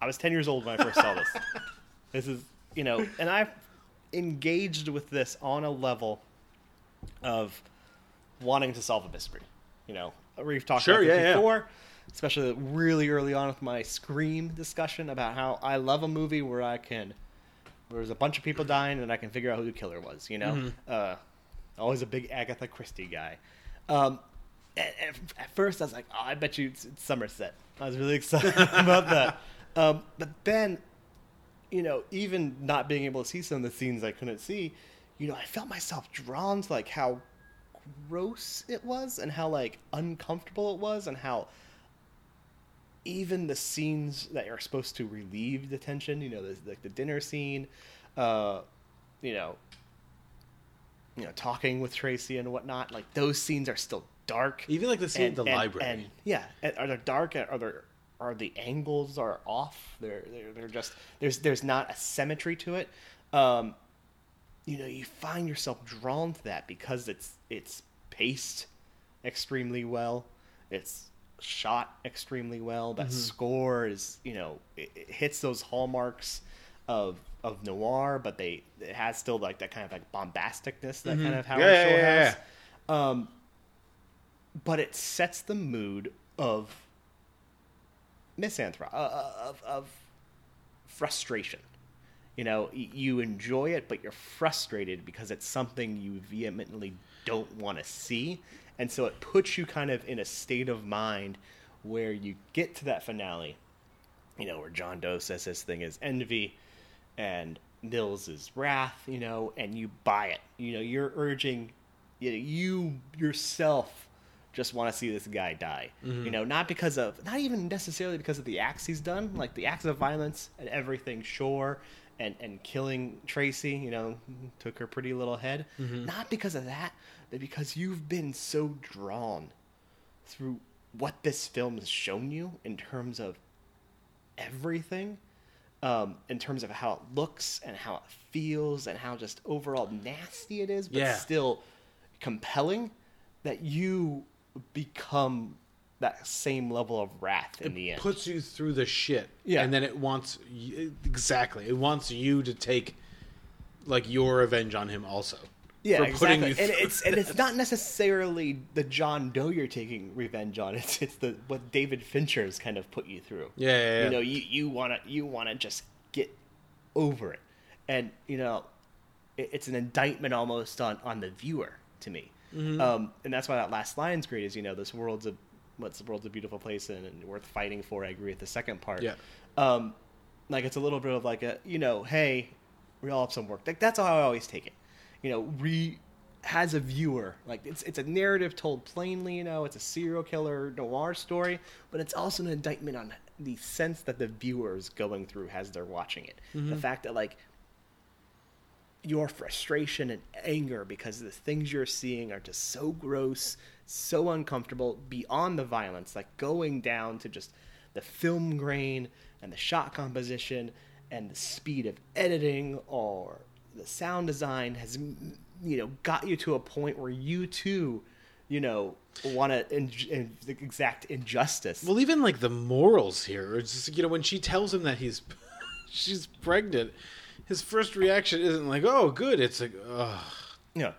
I was 10 years old when I first saw this. This is, you know, and I've engaged with this on a level of wanting to solve a mystery. You know, we've talked Sure, about this yeah, yeah. Especially really early on with my Scream discussion about how I love a movie where I can, where there's a bunch of people dying and I can figure out who the killer was. You know, Mhm. uh, always a big Agatha Christie guy. Um, at, at- at first, I was like, oh, I bet you it's, it's Somerset. I was really excited about that. Um, but then, you know, even not being able to see some of the scenes I couldn't see, you know, I felt myself drawn to like how gross it was and how like uncomfortable it was and how even the scenes that are supposed to relieve the tension, you know, there's like the dinner scene, uh, you know, you know, talking with Tracy and whatnot, like those scenes are still dark. Even like the scene at the library. And yeah, and are they dark? Are there are the angles are off? They're they're, they're just there's there's not a symmetry to it. Um, you know, you find yourself drawn to that because it's it's paced extremely well. It's shot extremely well. That Mhm. score is you know it, it hits those hallmarks of of noir, but they it has still like that kind of like bombasticness that Mhm. kind of Howard Yeah, Shore yeah, yeah, has. Um, but it sets the mood of misanthrope uh, of, of frustration. You know, you enjoy it, but you're frustrated because it's something you vehemently don't want to see, and so it puts you kind of in a state of mind where you get to that finale. You know, where John Doe says his thing is envy, and Mills is wrath. You know, and you buy it. You know, you're urging, you, know, you yourself just want to see this guy die. Mhm. You know, not because of, not even necessarily because of the acts he's done, like the acts of violence and everything, sure, and and killing Tracy, you know, took her pretty little head. Mhm. Not because of that, but because you've been so drawn through what this film has shown you in terms of everything um, in terms of how it looks and how it feels and how just overall nasty it is, but Yeah. still compelling, that you become that same level of wrath in the end. It puts you through the shit. Yeah. And then it wants exactly. It wants you to take like your revenge on him also. Yeah, exactly. and it's and it's not necessarily the John Doe you're taking revenge on. It's it's the what David Fincher's kind of put you through. Yeah, yeah, yeah. You know, you you want to you want to just get over it, and you know, it, it's an indictment almost on on the viewer to me. Mhm. Um, and that's why that last line's great. Is you know, this world's a what's the world's a beautiful place and, and worth fighting for. I agree with the second part. Yeah. Um, like it's a little bit of like a you know, hey, we all have some work. Like that's how I always take it. You know, re has a viewer like it's it's a narrative told plainly. You know, it's a serial killer noir story, but it's also an indictment on the sense that the viewer is going through as they're watching it. The Mhm. fact that like your frustration and anger because the things you're seeing are just so gross, so uncomfortable beyond the violence, like going down to just the film grain and the shot composition and the speed of editing or the sound design has you know got you to a point where you too you know want to in, in, exact injustice Well, even like the morals here, it's just you know when she tells him that he's she's pregnant, his first reaction isn't like, "Oh, good." It's like, "Oh, yeah,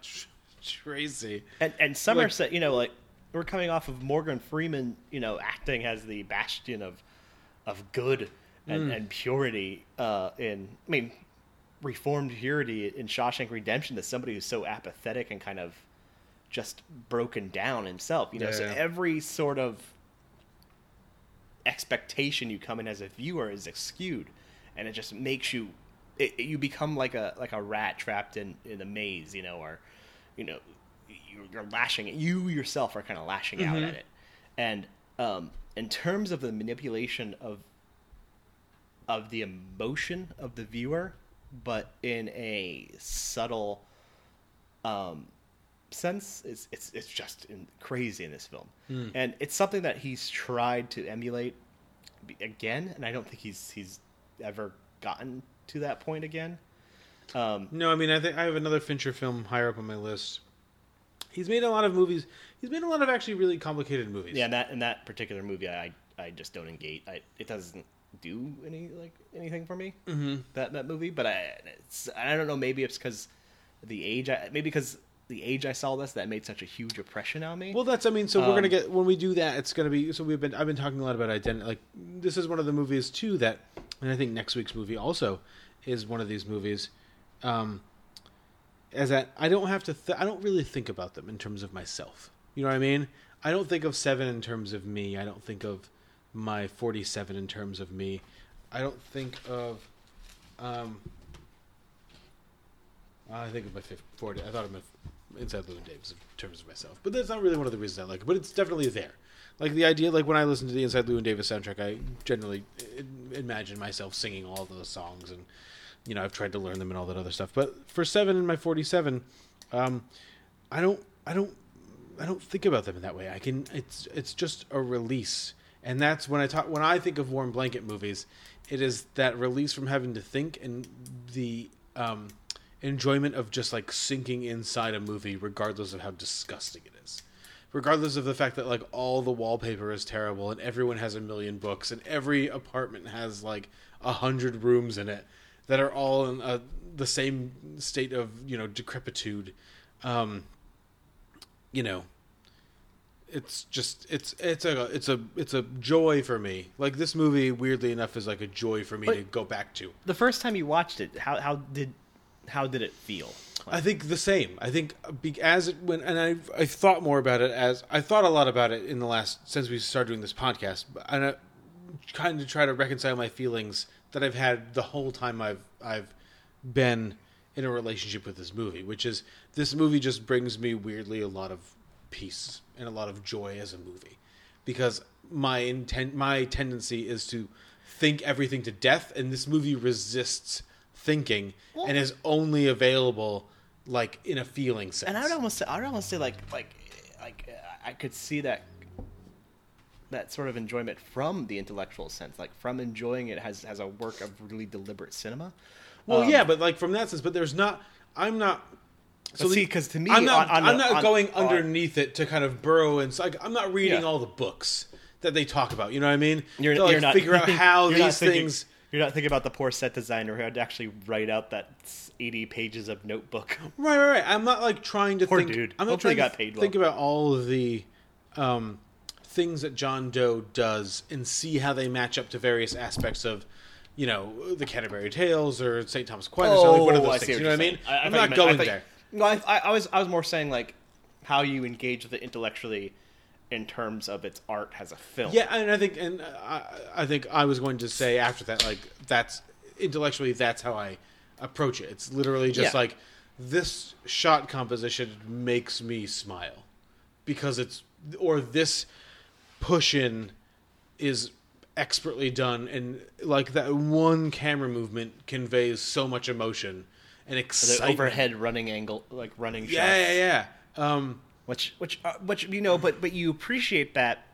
Tracy." And and Somerset, you know, like we're coming off of Morgan Freeman, you know, acting as the bastion of of good and, Mm. and purity uh, in I mean reformed purity in Shawshank Redemption to somebody who's so apathetic and kind of just broken down himself. You know, Yeah, so yeah. every sort of expectation you come in as a viewer is skewed, and it just makes you it, it- you become like a like a rat trapped in in a maze. You know, or you know you- you're lashing it. You yourself are kind of lashing out Mhm. at it, and um, in terms of the manipulation of of the emotion of the viewer, but in a subtle um, sense, it's it's it's just in, crazy in this film, Hmm. and it's something that he's tried to emulate again, and I don't think he's he's ever gotten to that point again. Um, No, I mean I think I have another Fincher film higher up on my list. He's made a lot of movies. He's made a lot of actually really complicated movies. Yeah, and that in that particular movie, I I just don't engage. I, it doesn't do any like anything for me. Mhm. That that movie, but I it's, I don't know. Maybe it's because the age. I, maybe because the age I saw this that made such a huge impression on me. Well, that's I mean, so we're Um, gonna get when we do that, it's gonna be so we've been I've been talking a lot about identity. Like this is one of the movies too that, and I think next week's movie also is one of these movies. Um, as that I don't have to th- I don't really think about them in terms of myself. You know what I mean? I don't think of seven in terms of me. I don't think of my forty-seven in terms of me. I don't think of. Um, I think of my 50, 40. I thought of my Inside Llewyn Davis in terms of myself, but that's not really one of the reasons I like it. But it's definitely there. Like the idea, like when I listen to the Inside Llewyn Davis soundtrack, I generally imagine myself singing all those songs, and you know I've tried to learn them and all that other stuff. But for seven and my forty-seven, um, I don't, I don't, I don't think about them in that way. I can. It's it's just a release, and that's when I talk. When I think of warm blanket movies, it is that release from having to think and the um, enjoyment of just like sinking inside a movie, regardless of how disgusting it is. Regardless of the fact that like all the wallpaper is terrible and everyone has a million books and every apartment has like a hundred rooms in it that are all in a, the same state of you know decrepitude. Um, you know, it's just it's it's a it's a it's a joy for me. Like this movie, weirdly enough, is like a joy for me But- to go back to. the first time you watched it, how how did how did it feel? I think the same. I think as it went, and I I thought more about it as I thought a lot about it in the last since we started doing this podcast, and I kind of try to reconcile my feelings that I've had the whole time I've I've been in a relationship with this movie, which is this movie just brings me weirdly a lot of peace and a lot of joy as a movie because my intent my tendency is to think everything to death and this movie resists thinking and is only available like in a feeling sense And I would almost say, I would almost say like like like uh, I could see that that sort of enjoyment from the intellectual sense, like from enjoying it as as a work of really deliberate cinema. well Um, yeah but like from that sense but there's not i'm not But see, 'cause to me, i'm not, on- on I'm the- not on- going underneath it to kind of burrow and like i'm not reading Yeah. all the books that they talk about you know what i mean You're, to, like, you're not figure out how these thinking- things You're not thinking about the poor set designer who had to actually write out that 80 pages of notebook. Right, right, right. I'm not like trying to Poor think. dude. I'm not Hopefully trying to paid well. think about all of the um, things that John Doe does and see how they match up to various aspects of, you know, the Canterbury Tales or St. Thomas Aquinas or like one of Oh, those I things. You know what I mean? I- I I'm not going I there. No, I, I, I was I was more saying like how you engage with it intellectually in terms of its art as a film. Yeah, and I think, and I, I think I was going to say after that, like that's intellectually, that's how I approach it. It's literally just Yeah. like this shot composition makes me smile because it's or this push in is expertly done, and like that one camera movement conveys so much emotion and the overhead running angle, like running shots. Yeah, yeah, yeah. Um, which which uh, which you know, but but you appreciate that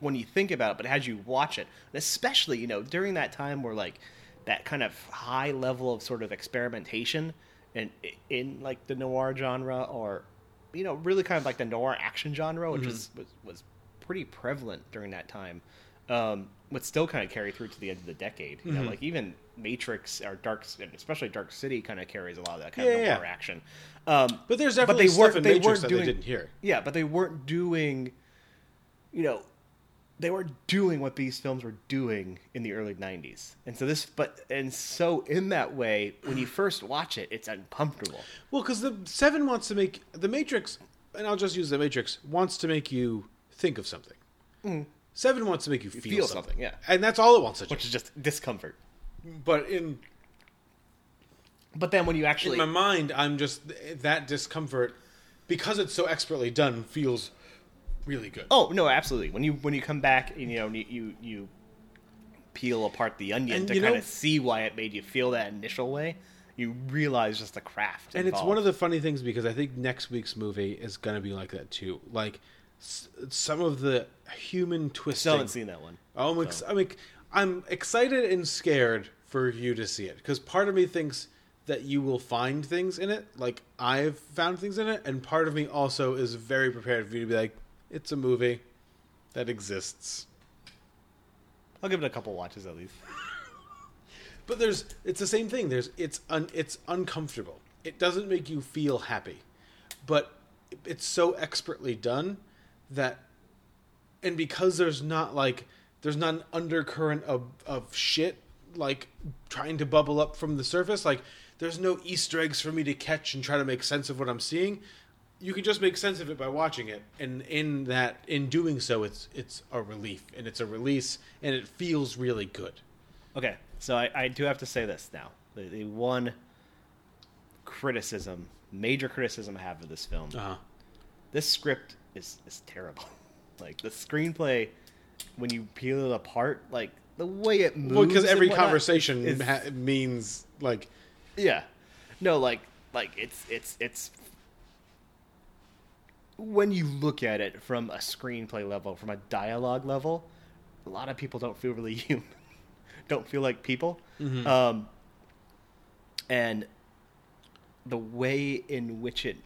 when you think about it, but as you watch it, and especially you know during that time where like that kind of high level of sort of experimentation and in, in like the noir genre or you know really kind of like the noir action genre, which Mhm. was, was was pretty prevalent during that time. Um, would still kind of carry through to the end of the decade. You know, Mhm. like even Matrix or Dark, especially Dark City, kind of carries a lot of that kind Yeah, of yeah. action. Um, But there's but definitely they weren't in they Matrix weren't that they doing didn't hear. Yeah, but they weren't doing, you know, they were doing what these films were doing in the early 90s and so this but and so in that way when you first watch it it's uncomfortable Well, because the Seven wants to make the Matrix, and I'll just use the Matrix wants to make you think of something. Mm. Seven wants to make you feel, feel something. something, yeah. and that's all it wants to do. which is just discomfort But in but then when you actually in my mind, I'm just that discomfort because it's so expertly done feels really good. oh no absolutely when you when you come back and, you know you you, peel apart the onion And to kind of see why it made you feel that initial way you realize just the craft and it's one of the funny things because I think next week's movie is going to be like that too. Like s- some of the human twisting. still haven't seen that one Oh, I'm, ex- I'm, ex- I'm excited and scared for you to see it because part of me thinks that you will find things in it, like I've found things in it, and part of me also is very prepared for you to be like, it's a movie that exists. i'll give it a couple watches at least But there's it's the same thing. There's it's un, it's uncomfortable. It doesn't make you feel happy. But it's so expertly done that and because there's not like there's not an undercurrent of of shit like trying to bubble up from the surface like there's no easter eggs for me to catch and try to make sense of what I'm seeing. You can just make sense of it by watching it and in that in doing so it's it's a relief and it's a release and it feels really good. Okay, so I, I do have to say this now. The, the one criticism, major criticism I have of this film, Uh-huh. this script is is terrible. Like the screenplay, when you peel it apart, like the way it moves. Well, because every conversation is- ha- means like yeah, no, like like it's it's it's when you look at it from a screenplay level, from a dialogue level, a lot of people don't feel really human, don't feel like people, Mhm. um, and the way in which it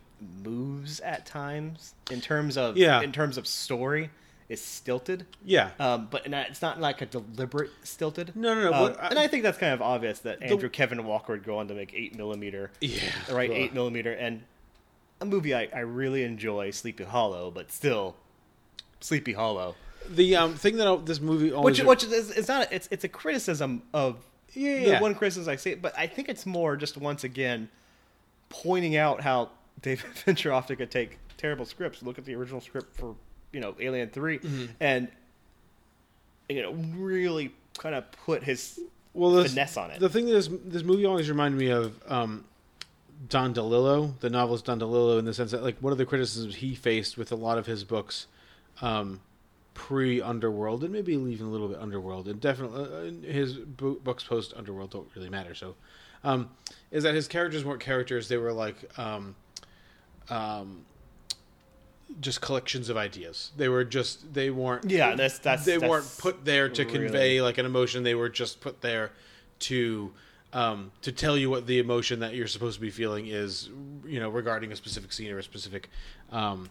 moves at times, in terms of Yeah. in terms of story, is stilted. Yeah. um, but not, it's not like a deliberate stilted. No, no, no, Um, what I- and I think that's kind of obvious that The- Andrew Kevin Walker would go on to make eight millimeter. Yeah. right, Ugh. eight millimeter, and a movie I, I really enjoy, Sleepy Hollow, but still, Sleepy Hollow. the um thing that I- this movie always Which, which is it's not it's it's a criticism of Yeah, the yeah. one criticism I see, but I think it's more just once again pointing out how David Fincher often could take terrible scripts. Look at the original script for you know Alien 3 Mhm. and you know really kind of put his well this, finesse on it. The thing that this this movie always reminded me of um Don DeLillo, the novelist Don DeLillo, in the sense that like one of the criticisms he faced with a lot of his books, um, pre Underworld and maybe even a little bit Underworld, and definitely uh, his bo- books post Underworld don't really matter. So, um, is that his characters weren't characters; they were like um, um, just collections of ideas. They were just they weren't Yeah, that's- that's- they that's weren't put there to really- convey like an emotion. They were just put there to um, to tell you what the emotion that you're supposed to be feeling is, you know, regarding a specific scene or a specific um,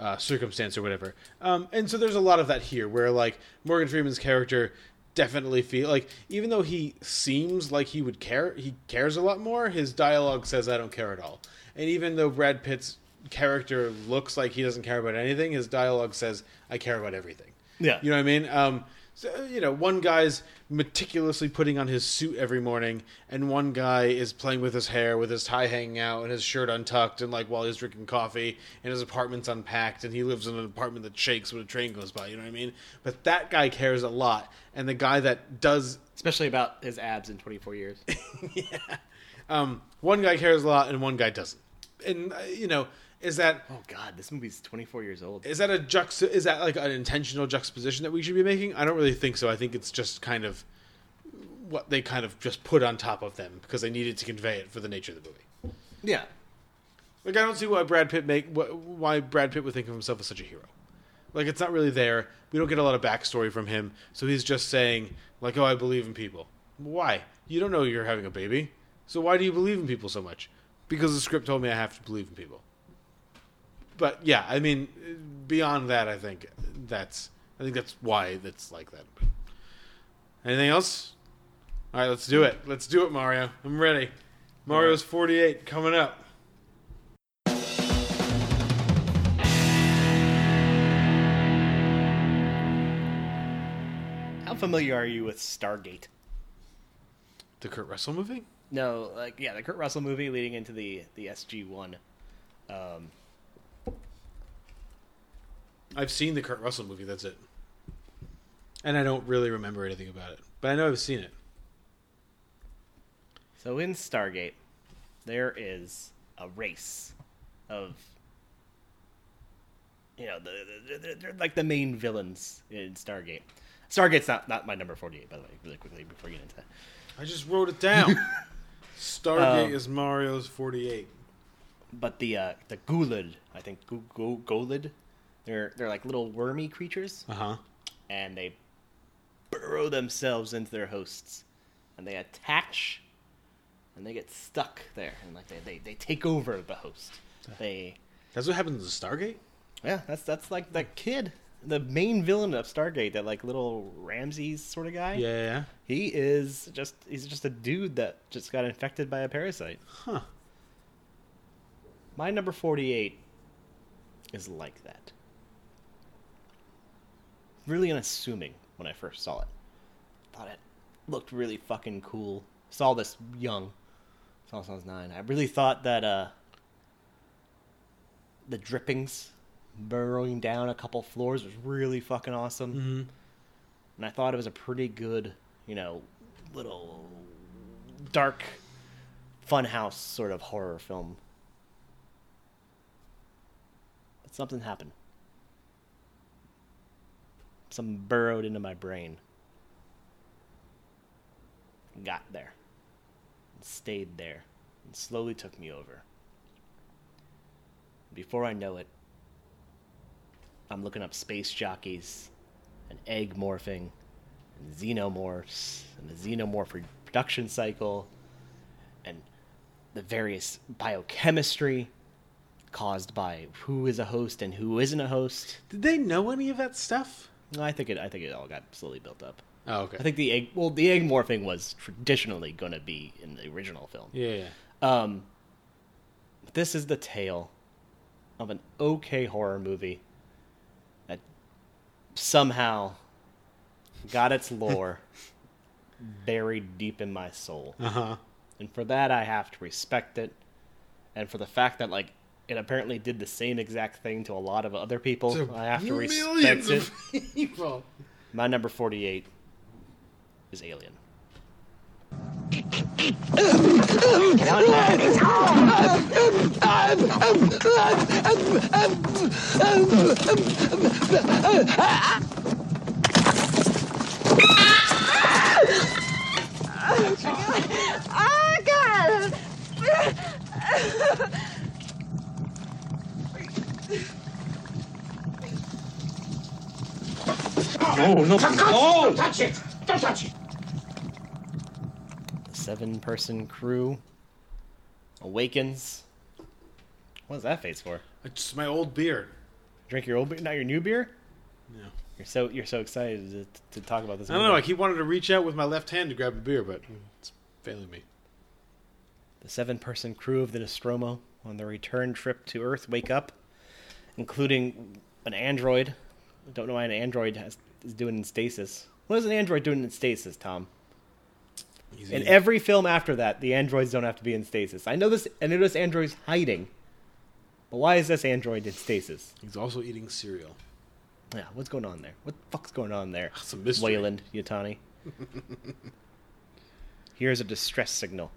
uh, circumstance or whatever. Um, and so there's a lot of that here, where like Morgan Freeman's character definitely feel like even though he seems like he would care, he cares a lot more. His dialogue says I don't care at all. And even though Brad Pitt's character looks like he doesn't care about anything, his dialogue says I care about everything. Yeah. You know what I mean? Um, so, you know, one guy's meticulously putting on his suit every morning, and one guy is playing with his hair with his tie hanging out and his shirt untucked, and like while he's drinking coffee, and his apartment's unpacked, and he lives in an apartment that shakes when a train goes by. You know what I mean? But that guy cares a lot, and the guy that does, especially about his abs in 24 years. yeah, um, one guy cares a lot, and one guy doesn't. And uh, you know, is that oh god, this movie's 24 years old. Is that a juxta? Is that like an intentional juxtaposition that we should be making? I don't really think so. I think it's just kind of what they kind of just put on top of them because they needed to convey it for the nature of the movie. Yeah. Like I don't see why Brad Pitt make why Brad Pitt would think of himself as such a hero. Like it's not really there. We don't get a lot of backstory from him, so he's just saying like, "Oh, I believe in people." Why? You don't know you're having a baby, so why do you believe in people so much? Because the script told me I have to believe in people. But yeah, I mean, beyond that, I think that's I think that's why it's like that. Anything else? All right, let's do it. Let's do it, Mario. I'm ready. Mario's 48 coming up. How familiar are you with Stargate? The Kurt Russell movie? No, like yeah, the Kurt Russell movie leading into the the SG One. Um, I've seen the Kurt Russell movie. That's it. And I don't really remember anything about it, but I know I've seen it. so in Stargate, there is a race of you know the, the, the, they're like the main villains in Stargate. Stargate's not not my number forty eight, by the way. Really quickly before you get into that. I just wrote it down. Stargate Um, is Mario's 48. But the uh, the Goa'uld, I think Gu- Gu- Goa'uld, they're they're like little wormy creatures, Uh huh. and they burrow themselves into their hosts, and they attach, and they get stuck there, and like they they, they take over the host. They That's what happens in Stargate? yeah, that's that's like that kid, the main villain of Stargate, that like little Ramses sort of guy. Yeah, yeah, yeah. He is just he's just a dude that just got infected by a parasite. Huh. My number 48 is like that. Really unassuming when I first saw it. Thought it looked really fucking cool. Saw this young. Saw this when I was nine. I really thought that uh the drippings burrowing down a couple floors was really fucking awesome. Mm-hmm. And I thought it was a pretty good, you know, little dark funhouse sort of horror film. But something happened. Something burrowed into my brain. Got there. And stayed there. And slowly took me over. Before I know it, I'm looking up space jockeys and egg morphing and xenomorphs and the xenomorph reproduction cycle and the various biochemistry caused by who is a host and who isn't a host. Did they know any of that stuff? I think it. I think it all got slowly built up. Oh, okay. I think the egg. Well, the egg morphing was traditionally going to be in the original film. Yeah, yeah. Um, this is the tale of an okay horror movie that somehow got its lore buried deep in my soul. Uh huh. And for that, I have to respect it. And for the fact that, like, it apparently did the same exact thing to a lot of other people, To I have to respect it. people. My number 48 is Alien. Oh, God! No, no, no! touch it! Don't touch it! The seven person crew awakens. What's that face for? It's my old beer. Drink your old beer, not your new beer? No. You're so you're so excited to, to talk about this. I don't know. I keep wanting to reach out with my left hand to grab a beer, but it's failing me. The seven person crew of the Nostromo on their return trip to Earth wake up, including an android. I don't know why an android has, is doing in stasis. What is an android doing in stasis, Tom? He's In every film after that, the androids don't have to be in stasis. I know this. I know this android's hiding, but why is this android in stasis? He's also eating cereal. Yeah, what's going on there? What the fuck's going on there? It's a mystery. Weyland Yutani. Here's a distress signal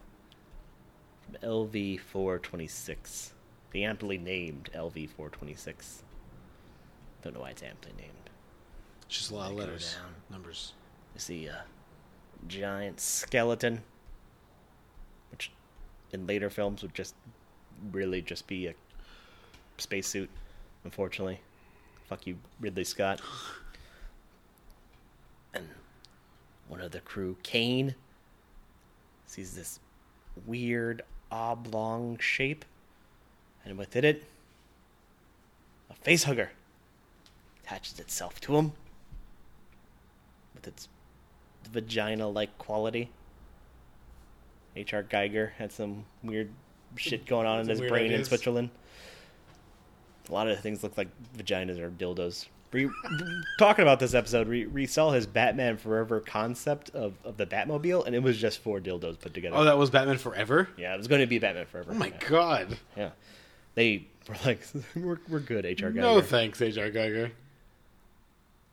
from LV 426. The amply named LV 426. Don't know why it's amply named. It's just a lot of letters, down. numbers. I see a giant skeleton, which in later films would just really just be a spacesuit, unfortunately. Fuck you, Ridley Scott. And one of the crew, Kane, sees this weird oblong shape, and within it, a face hugger attaches itself to him with its vagina like quality. H.R. Giger had some weird shit going on in his brain in. Switzerland. A lot of things look like vaginas or dildos. we talking about this episode. We, we saw his Batman Forever concept of, of the Batmobile, and it was just four dildos put together. Oh, that was Batman Forever. yeah, it was going to be Batman Forever. Oh my yeah. god. Yeah, they were like, "We're we're good, HR guy." No thanks, H.R. Giger.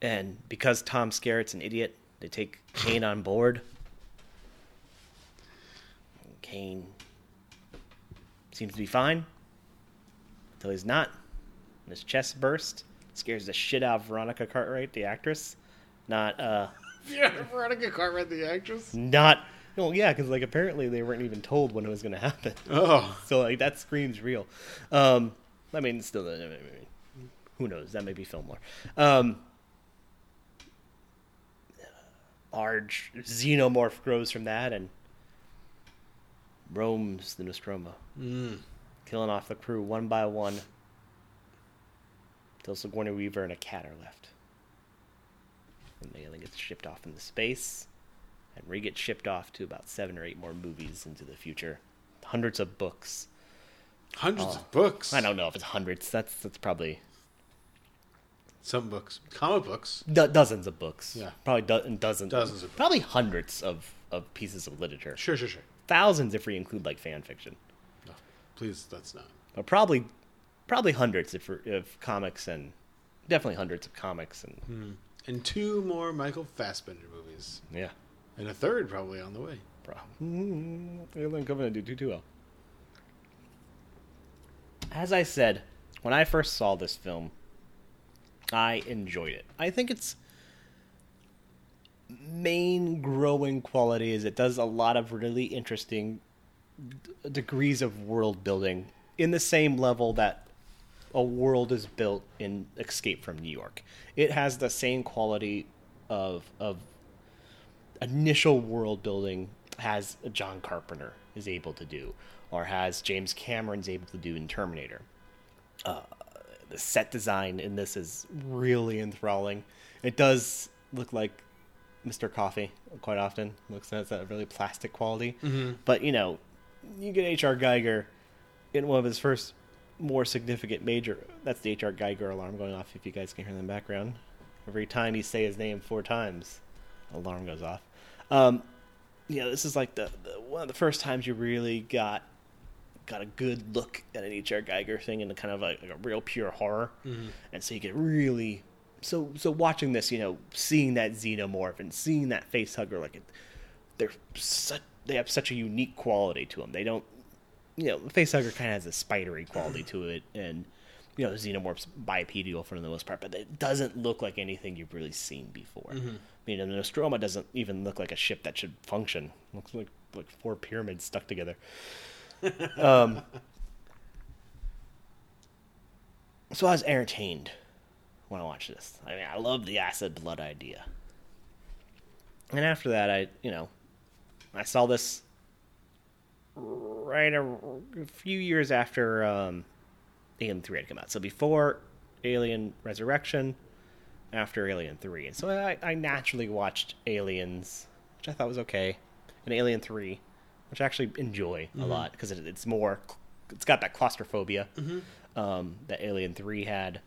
And because Tom Skerritt's an idiot, they take Kane on board. Kane seems to be fine until he's not. And his chest burst, scares the shit out of Veronica Cartwright, the actress. Not, uh, Yeah, Veronica Cartwright, the actress. not. No, yeah, because like apparently they weren't even told when it was going to happen. Oh. so like that screams real. Um, I mean, still, I mean, who knows? That may be film lore. Um, large xenomorph grows from that and roams the Nostromo, Mm. killing off the crew one by one. Until Sigourney Weaver and a cat are left. And the alien gets shipped off into space, and we get shipped off to about seven or eight more movies into the future. Hundreds of books. Hundreds Oh, of books. I don't know if it's hundreds. That's that's probably Some books, comic books. do- dozens of books. Yeah. probably do- dozens, Dozens of books. probably hundreds of, of pieces of literature. Sure, sure, sure. Thousands if we include like fan fiction, No, please, that's not. but probably probably hundreds if if comics and definitely hundreds of comics and Hmm. And two more Michael Fassbender movies, yeah. and a third probably on the way. Bro. Alien Covenant do too well. As I said, when I first saw this film, I enjoyed it. I think its main growing quality is it does a lot of really interesting d- degrees of world building in the same level that a world is built in Escape from New York. It has the same quality of of initial world building has John Carpenter is able to do, or has James Cameron's able to do in Terminator. Uh, the set design in this is really enthralling. It does look like Mr. Coffee quite often. Looks has that really plastic quality, Mhm. but you know, you get H.R. Giger in one of his first more significant major. That's the H.R. Giger alarm going off. If you guys can hear in the background, every time you say his name four times, alarm goes off. Um, you know, this is like the, the one of the first times you really got got a good look at an H.R. Giger thing and kind of like, like a real pure horror, Mhm. and so you get really so so watching this, you know, seeing that xenomorph and seeing that face hugger, like it, they're such they have such a unique quality to them. They don't, you know, the face hugger kind of has a spidery quality to it, and you know, xenomorph's bipedal for the most part, but it doesn't look like anything you've really seen before. Mhm. I mean, the Nostromo doesn't even look like a ship that should function. It looks like like four pyramids stuck together. Um, so I was entertained when I watched this. I mean, I love the acid blood idea. And after that, I, you know, I saw this right a, a few years after um, Alien 3 had come out. So before Alien Resurrection, after Alien 3. And so I, I naturally watched Aliens, which I thought was okay, and Alien 3, which I actually enjoy a Mhm. lot because it, it's more, it's got that claustrophobia Mhm. um, that Alien 3 had.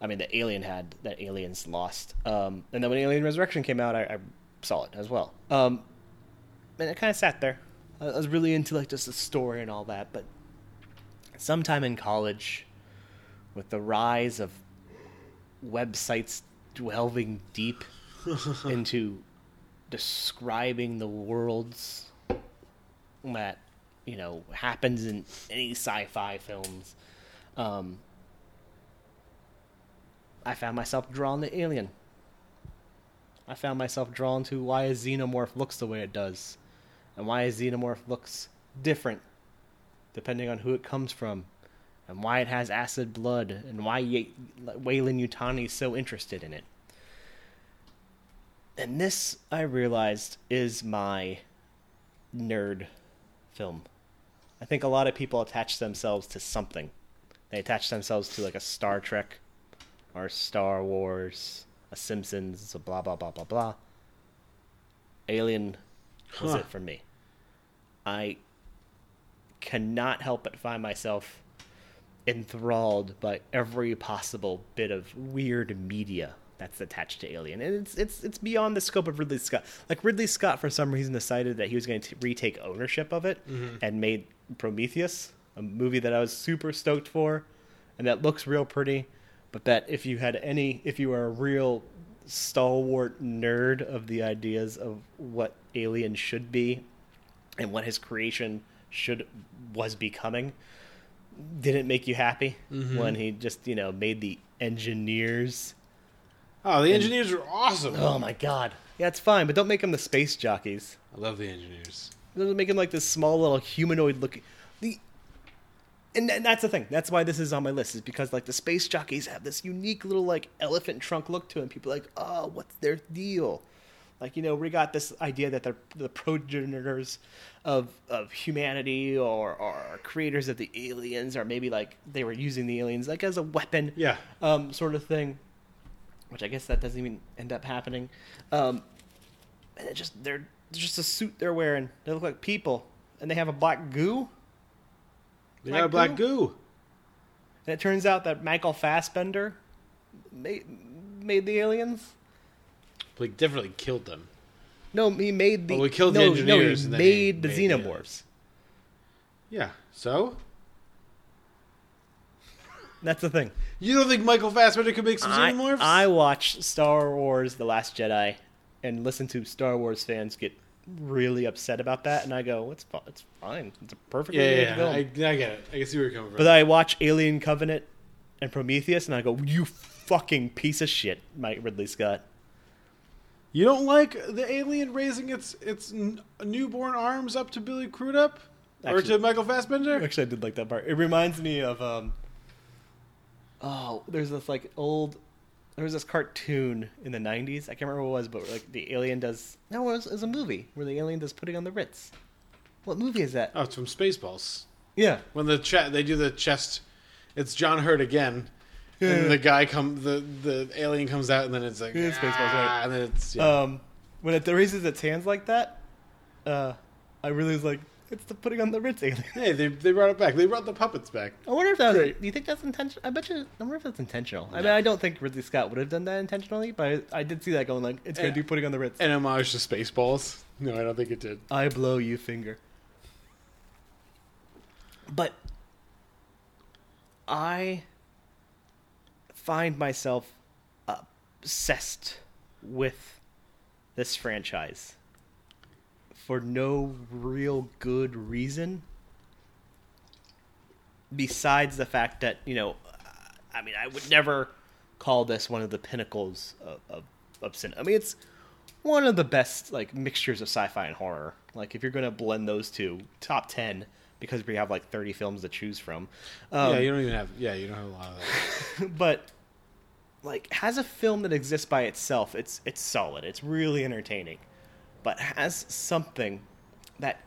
I mean, the Alien had that Aliens lost. Um, and then when Alien Resurrection came out, I, I saw it as well. Um, and it kind of sat there. I I was really into like just the story and all that, but sometime in college, with the rise of websites delving deep into describing the worlds that you know happens in any sci-fi films, um, I found myself drawn to Alien. I found myself drawn to why a xenomorph looks the way it does, and why a xenomorph looks different depending on who it comes from, and why it has acid blood, and why Ye- Weyland Yutani is so interested in it. And this, I realized, is my nerd film. I think a lot of people attach themselves to something. They attach themselves to like a Star Trek or Star Wars, a Simpsons, a blah blah blah blah blah. Alien was Huh. it for me. I cannot help but find myself enthralled by every possible bit of weird media that's attached to Alien, and it's it's it's beyond the scope of Ridley Scott. Like Ridley Scott, for some reason, decided that he was going to retake ownership of it Mhm. and made Prometheus, a movie that I was super stoked for, and that looks real pretty. But that if you had any, if you are a real stalwart nerd of the ideas of what Alien should be and what his creation should was becoming, didn't make you happy Mhm. when he just you know made the engineers. Oh, the engineers are awesome. Oh my god. Yeah, it's fine, but don't make them the space jockeys. I love the engineers. Don't make them like this small little humanoid looking. The and, and that's the thing. That's why this is on my list. Is because like the space jockeys have this unique little like elephant trunk look to them. People are like, oh, what's their deal? Like you know, we got this idea that they're the progenitors of of humanity or or creators of the aliens, or maybe like they were using the aliens like as a weapon. Yeah. Um, sort of thing. Which I guess that doesn't even end up happening. Um, and it just they're just a suit they're wearing. They look like people, and they have a black goo. They got a black goo. And it turns out that Michael Fassbender made, made the aliens. But he definitely killed them. No, he made the. Well, we killed the engineers No, he made the made the xenomorphs. Yeah. So That's the thing. You don't think Michael Fassbender could make some I, xenomorphs? I watch Star Wars: The Last Jedi and listen to Star Wars fans get really upset about that, and I go, "It's fi- it's fine. It's a perfectly yeah, yeah, film." I, I get it. I can see where you're coming from. But I watch Alien Covenant and Prometheus, and I go, "You fucking piece of shit, Mike Ridley Scott." you don't like the alien raising its its n- newborn arms up to Billy Crudup or to Michael Fassbender? Actually, I did like that part. It reminds me of um. Oh, there's this like old. There was this cartoon in the '90s. I can't remember what it was, but like the alien does. No, it was, it was a movie where the alien does putting on the Ritz. What movie is that? Oh, it's from Spaceballs. Yeah. When the che- they do the chest, it's John Hurt again. Yeah. And the guy come the the alien comes out and then it's like Yeah, it's Spaceballs, "Ah," right. and then it's yeah. Um, when it raises its hands like that, uh, I really was like, it's the putting on the Ritz alien. hey they they brought it back. They brought the puppets back. I wonder if that was. Do you think that's intentional? I bet you. I wonder if that's intentional. I mean, I don't think Ridley Scott would have done that intentionally, but I, I did see that going like it's gonna Yeah. do putting on the Ritz. An homage to Spaceballs. No, I don't think it did. I blow you finger. But I find myself obsessed with this franchise for no real good reason besides the fact that, you know, I mean, I would never call this one of the pinnacles of, of, of cinema. I mean, it's one of the best like mixtures of sci-fi and horror. Like if you're gonna blend those two, top ten because we have like 30 films to choose from. Um, yeah, you don't even have. Yeah, you don't have a lot of that. but like has a film that exists by itself. It's it's solid. It's really entertaining, but has something that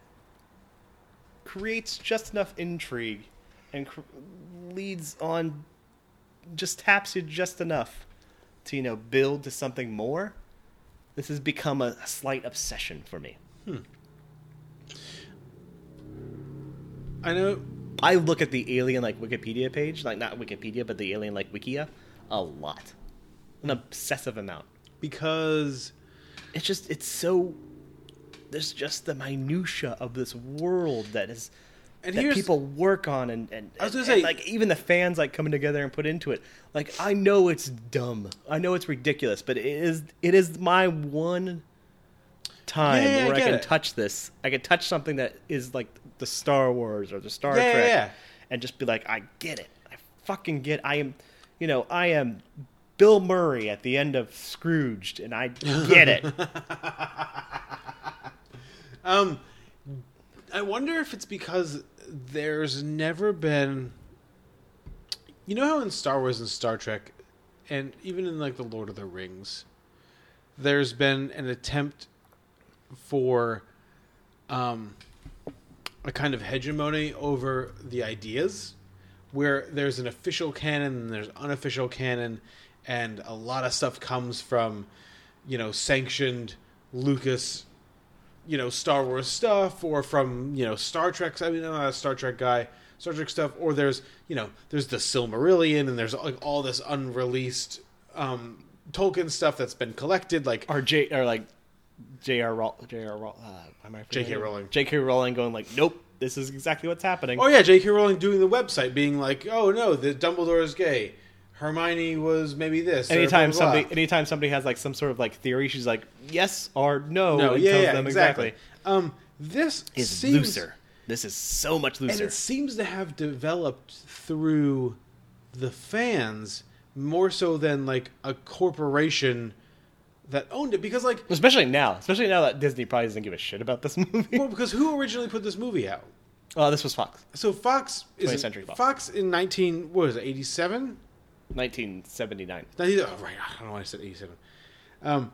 creates just enough intrigue and cr- leads on, just taps you just enough to you know build to something more. This has become a, a slight obsession for me. Hmm. I know. I look at the alien like Wikipedia page, like not Wikipedia, but the alien like Wikia, a lot, an obsessive amount. because It's just it's so. There's just the minutia of this world that is And that people work on, and and, I was gonna and- and, like even the fans like coming together and put into it. Like I know it's dumb, I know it's ridiculous, but it is it is my one time Yeah, yeah, I where I, get can it. touch this. I can touch something that is like the Star Wars or the Star Yeah, Trek, and just be like, I get it. I fucking get. I am, you know, I am Bill Murray at the end of Scrooged, and I get it. Um, I wonder if it's because there's never been. You know how in Star Wars and Star Trek, and even in like the Lord of the Rings, there's been an attempt for, um, a kind of hegemony over the ideas, where there's an official canon and there's unofficial canon, and a lot of stuff comes from, you know, sanctioned Lucas you know Star Wars stuff or from you know Star Trek. I mean, I'm not a Star Trek guy, Star Trek stuff, or there's you know there's the Silmarillion, and there's like all this unreleased um, Tolkien stuff that's been collected, like or J or like J.R. Roll, J.R. Roll, uh, am I J.K. Rowling. J.K. Rowling going like, nope, this is exactly what's happening. Oh yeah, J.K. Rowling doing the website, being like, "Oh no, the Dumbledore is gay. Hermione was maybe this." anytime blah, blah, blah." somebody, anytime somebody has like some sort of like theory, she's like, yes or no. no, and yeah, tells yeah, them exactly. Um, this Is seems, looser. This is so much looser, and it seems to have developed through the fans more so than like a corporation that owned it. Because like, Especially now, especially now that Disney probably doesn't give a shit about this movie. well, because who originally put this movie out? Oh, this was Fox, So Fox is 20th Century Fox. Fox in nineteen what was it eighty seven? 1979. Oh, right. I don't know why I said 87. Um,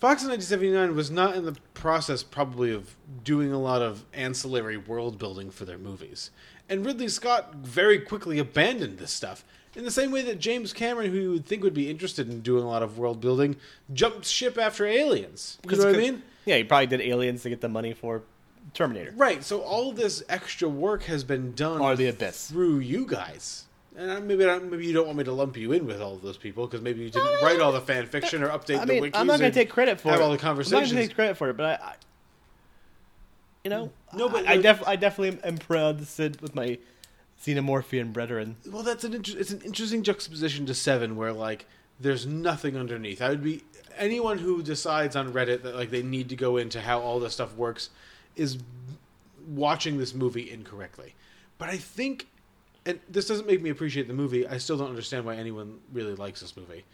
Fox in 1979 was not in the process, probably, of doing a lot of ancillary world building for their movies. And Ridley Scott very quickly abandoned this stuff. In the same way that James Cameron, who you would think would be interested in doing a lot of world building, jumped ship after Aliens. You know what I mean? Yeah, he probably did Aliens to get the money for Terminator. Right. So all this extra work has been done Or The Abyss. through you guys. And maybe I, maybe you don't want me to lump you in with all of those people because maybe you didn't write all the fan fiction or update I the mean, wikis. I'm not going to take credit for have it. all the conversations. I'm not going to take credit for it, but I, I you know, No, but I, I, def, I definitely am proud to sit with my xenomorphian brethren. Well, that's an inter- it's an interesting juxtaposition to Seven, where like there's nothing underneath. I would be anyone who decides on Reddit that like they need to go into how all this stuff works is watching this movie incorrectly. But I think, and this doesn't make me appreciate the movie. I still don't understand why anyone really likes this movie.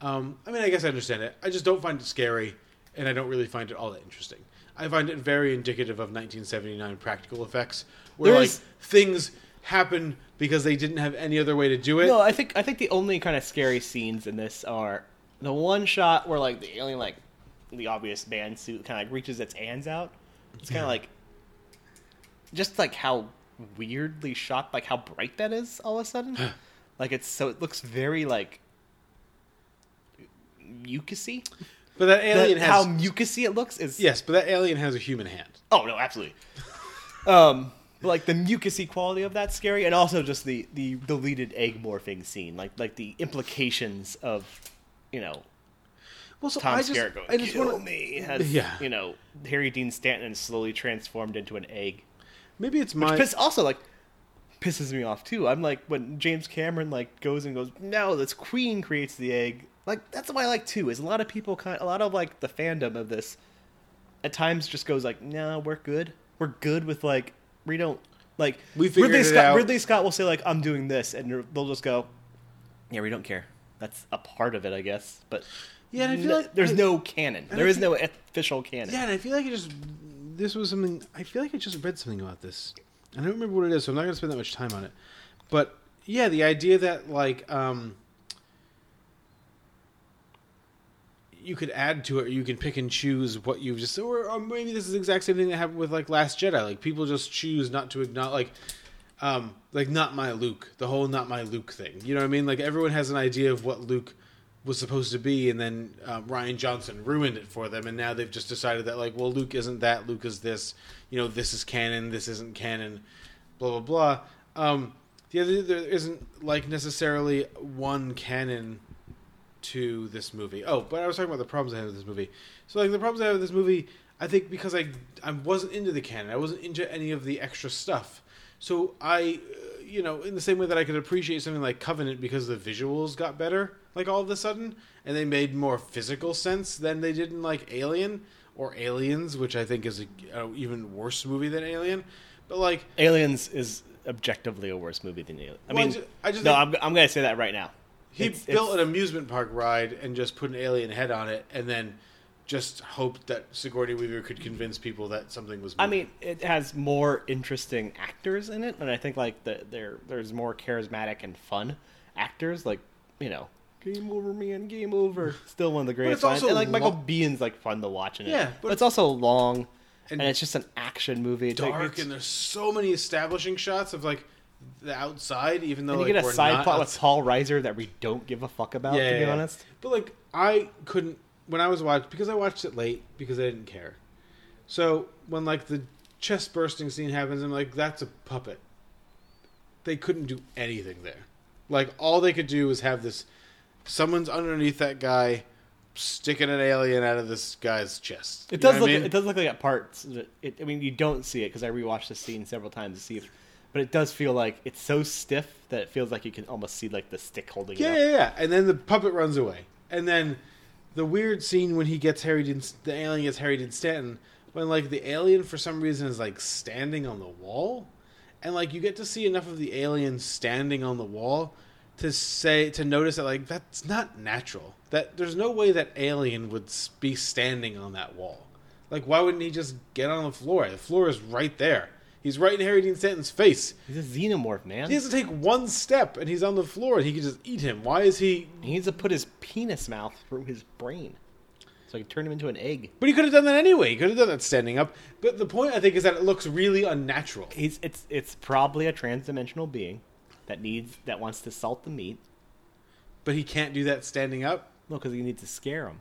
Um, I mean, I guess I understand it. I just don't find it scary, and I don't really find it all that interesting. I find it very indicative of 1979 practical effects, where There like is- things happen because they didn't have any other way to do it. No, I think I think the only kind of scary scenes in this are the one shot where like the alien like the obvious man suit kind of like reaches its hands out. It's kind of Yeah. like just like how weirdly shot, like how bright that is all of a sudden. like it's so it looks very like mucusy. But that alien The- has how mucusy it looks is yes, but that alien has a human hand. Oh no, absolutely. um, like the mucusy quality of that scary, and also just the the deleted egg morphing scene, like like the implications of, you know, Well, so Tom I just, I just "Kill wanna- me," has yeah. you know Harry Dean Stanton slowly transformed into an egg. Maybe it's Which my piss, also like pisses me off too. I'm like when James Cameron like goes and goes, no, this queen creates the egg. Like that's what I like too. Is a lot of people kind, a lot of like the fandom of this, at times just goes like, no, we're good. We're good with like we don't like We figured Ridley it Scott. out. Ridley Scott will say like, I'm doing this, and they'll just go, yeah, we don't care. That's a part of it, I guess. But Yeah, I feel like- there's I- no canon. There is no official canon. Yeah, and I feel like I just this was something. I feel like I just read something about this. I don't remember what it is, so I'm not going to spend that much time on it. But yeah, the idea that like um, you could add to it, you can pick and choose what you've just, or, or maybe this is the exact same thing that happened with like Last Jedi. Like people just choose not to acknowledge, like, um, like not my Luke, the whole not my Luke thing. You know what I mean? Like everyone has an idea of what Luke was supposed to be, and then uh, Rian Johnson ruined it for them, and now they've just decided that like, well, Luke isn't that, Luke is this. You know, this is canon, this isn't canon, blah blah blah. Um, the other there isn't like necessarily one canon to this movie. Oh, but I was talking about the problems I had with this movie. So like the problems I had with this movie, I think because I I wasn't into the canon, I wasn't into any of the extra stuff. So I, uh, you know, in the same way that I could appreciate something like Covenant because the visuals got better, like all of a sudden, and they made more physical sense than they did in like Alien or Aliens, which I think is a, a even worse movie than Alien. But like Aliens is objectively a worse movie than Alien. I Well, I mean, I just no, I'm, I'm going to say that right now. He It's- built it's- an amusement park ride and just put an alien head on it, and then just hoped that Sigourney Weaver could convince people that something was. I mean, it has more interesting actors in it, and I think like the, there there's more charismatic and fun actors. Like you know, game over, man, game over. Still one of the greatest. it's lines. and like Michael lo- Biehn's like fun to watch in it. Yeah, but, but it's also long, and, and it's just an action movie. It's like- dark, it's- and there's so many establishing shots of like the outside, even though and you like, get a side plot with. Paul Reiser that we don't give a fuck about. to be yeah. honest, But like, I couldn't when I was watching because I watched it late because I didn't care. So when like the chest bursting scene happens, I'm like, that's a puppet. they couldn't do anything there. Like all they could do was have this someone's underneath that guy sticking an alien out of this guy's chest. It You does know look. I mean? It does look like at parts. It, I mean, you don't see it because I rewatched the scene several times to see if. But it does feel like it's so stiff that it feels like you can almost see like the stick holding Yeah, it. yeah, yeah. And then the puppet runs away. And then the weird scene when he gets Harry Dean, the alien gets Harry Dean Stanton, when like the alien for some reason is like standing on the wall, and like you get to see enough of the alien standing on the wall to say to notice that like that's not natural. That there's no way that alien would be standing on that wall. Like why wouldn't he just get on the floor? The floor is right there. He's right in Harry Dean Stanton's face. He's a xenomorph, man. He has to take one step and he's on the floor and he can just eat him. Why is he He needs to put his penis mouth through his brain, so I can turn him into an egg. But he could have done that anyway. He could have done that standing up. But the point I think is that it looks really unnatural. He's it's it's probably a transdimensional being that needs that wants to salt the meat. But he can't do that standing up. No, because he needs to scare him.